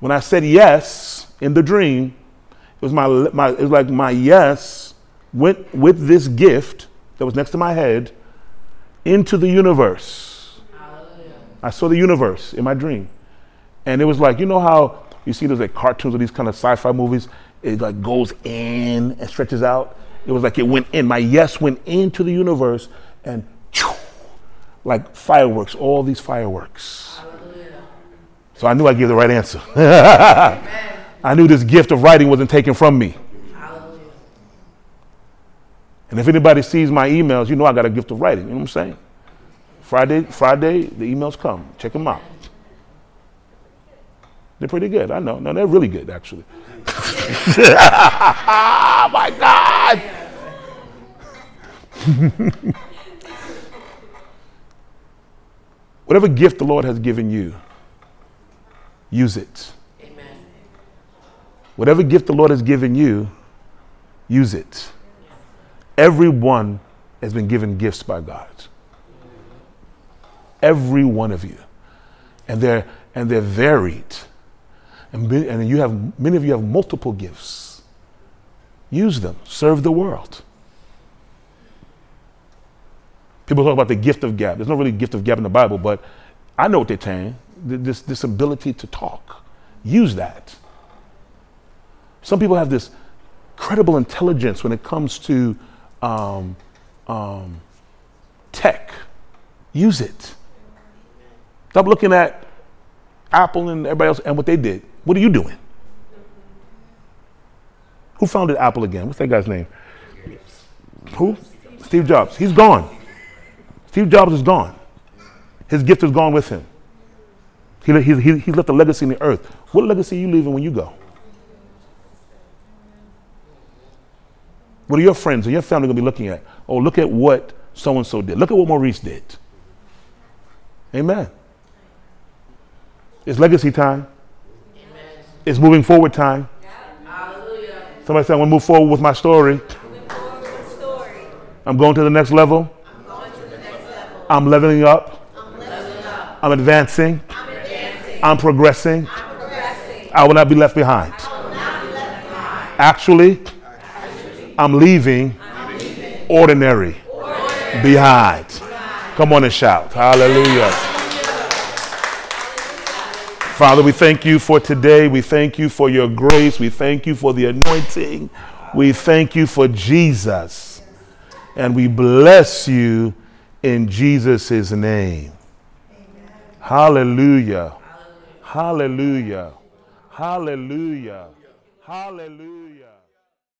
When I said yes in the dream, it was my, my it was like my yes went with this gift that was next to my head into the universe. I saw the universe in my dream, and it was like you know how you see those like cartoons or these kind of sci-fi movies. It like goes in and stretches out. It was like it went in. My yes went into the universe and choo, like fireworks. All these fireworks. Hallelujah. So I knew I gave the right answer. I knew this gift of writing wasn't taken from me. Hallelujah. And if anybody sees my emails, you know I got a gift of writing. You know what I'm saying? Friday, Friday, the emails come. Check them out. They're pretty good. I know. No, they're really good, actually. oh my God. Whatever gift the Lord has given you, use it. Amen. Whatever gift the Lord has given you, use it. Everyone has been given gifts by God. Every one of you. And they're and they're varied. And, many, and you have many of you have multiple gifts. Use them. Serve the world. People talk about the gift of gab. There's no really gift of gab in the Bible, but I know what they're saying. This, this ability to talk. Use that. Some people have this credible intelligence when it comes to um, um, tech. Use it. Stop looking at Apple and everybody else and what they did. What are you doing? Who founded Apple again? What's that guy's name? Who? Steve Jobs. He's gone. Steve Jobs is gone. His gift is gone with him. He, he, he, left a legacy in the earth. What legacy are you leaving when you go? What are your friends and your family going to be looking at? Oh, look at what so and so did. Look at what Maurice did. Amen. It's legacy time. Amen. It's moving forward time. Somebody say, I want to move forward with my story. I'm going to the next level. I'm leveling up. I'm. I'm advancing. I'm advancing. I'm progressing. I will not be left behind. I will not be left behind. Actually, I'm leaving ordinary behind. Come on and shout. Hallelujah. Father, we thank you for today. We thank you for your grace. We thank you for the anointing. We thank you for Jesus. And we bless you in Jesus' name. Hallelujah. Hallelujah. Hallelujah. Hallelujah.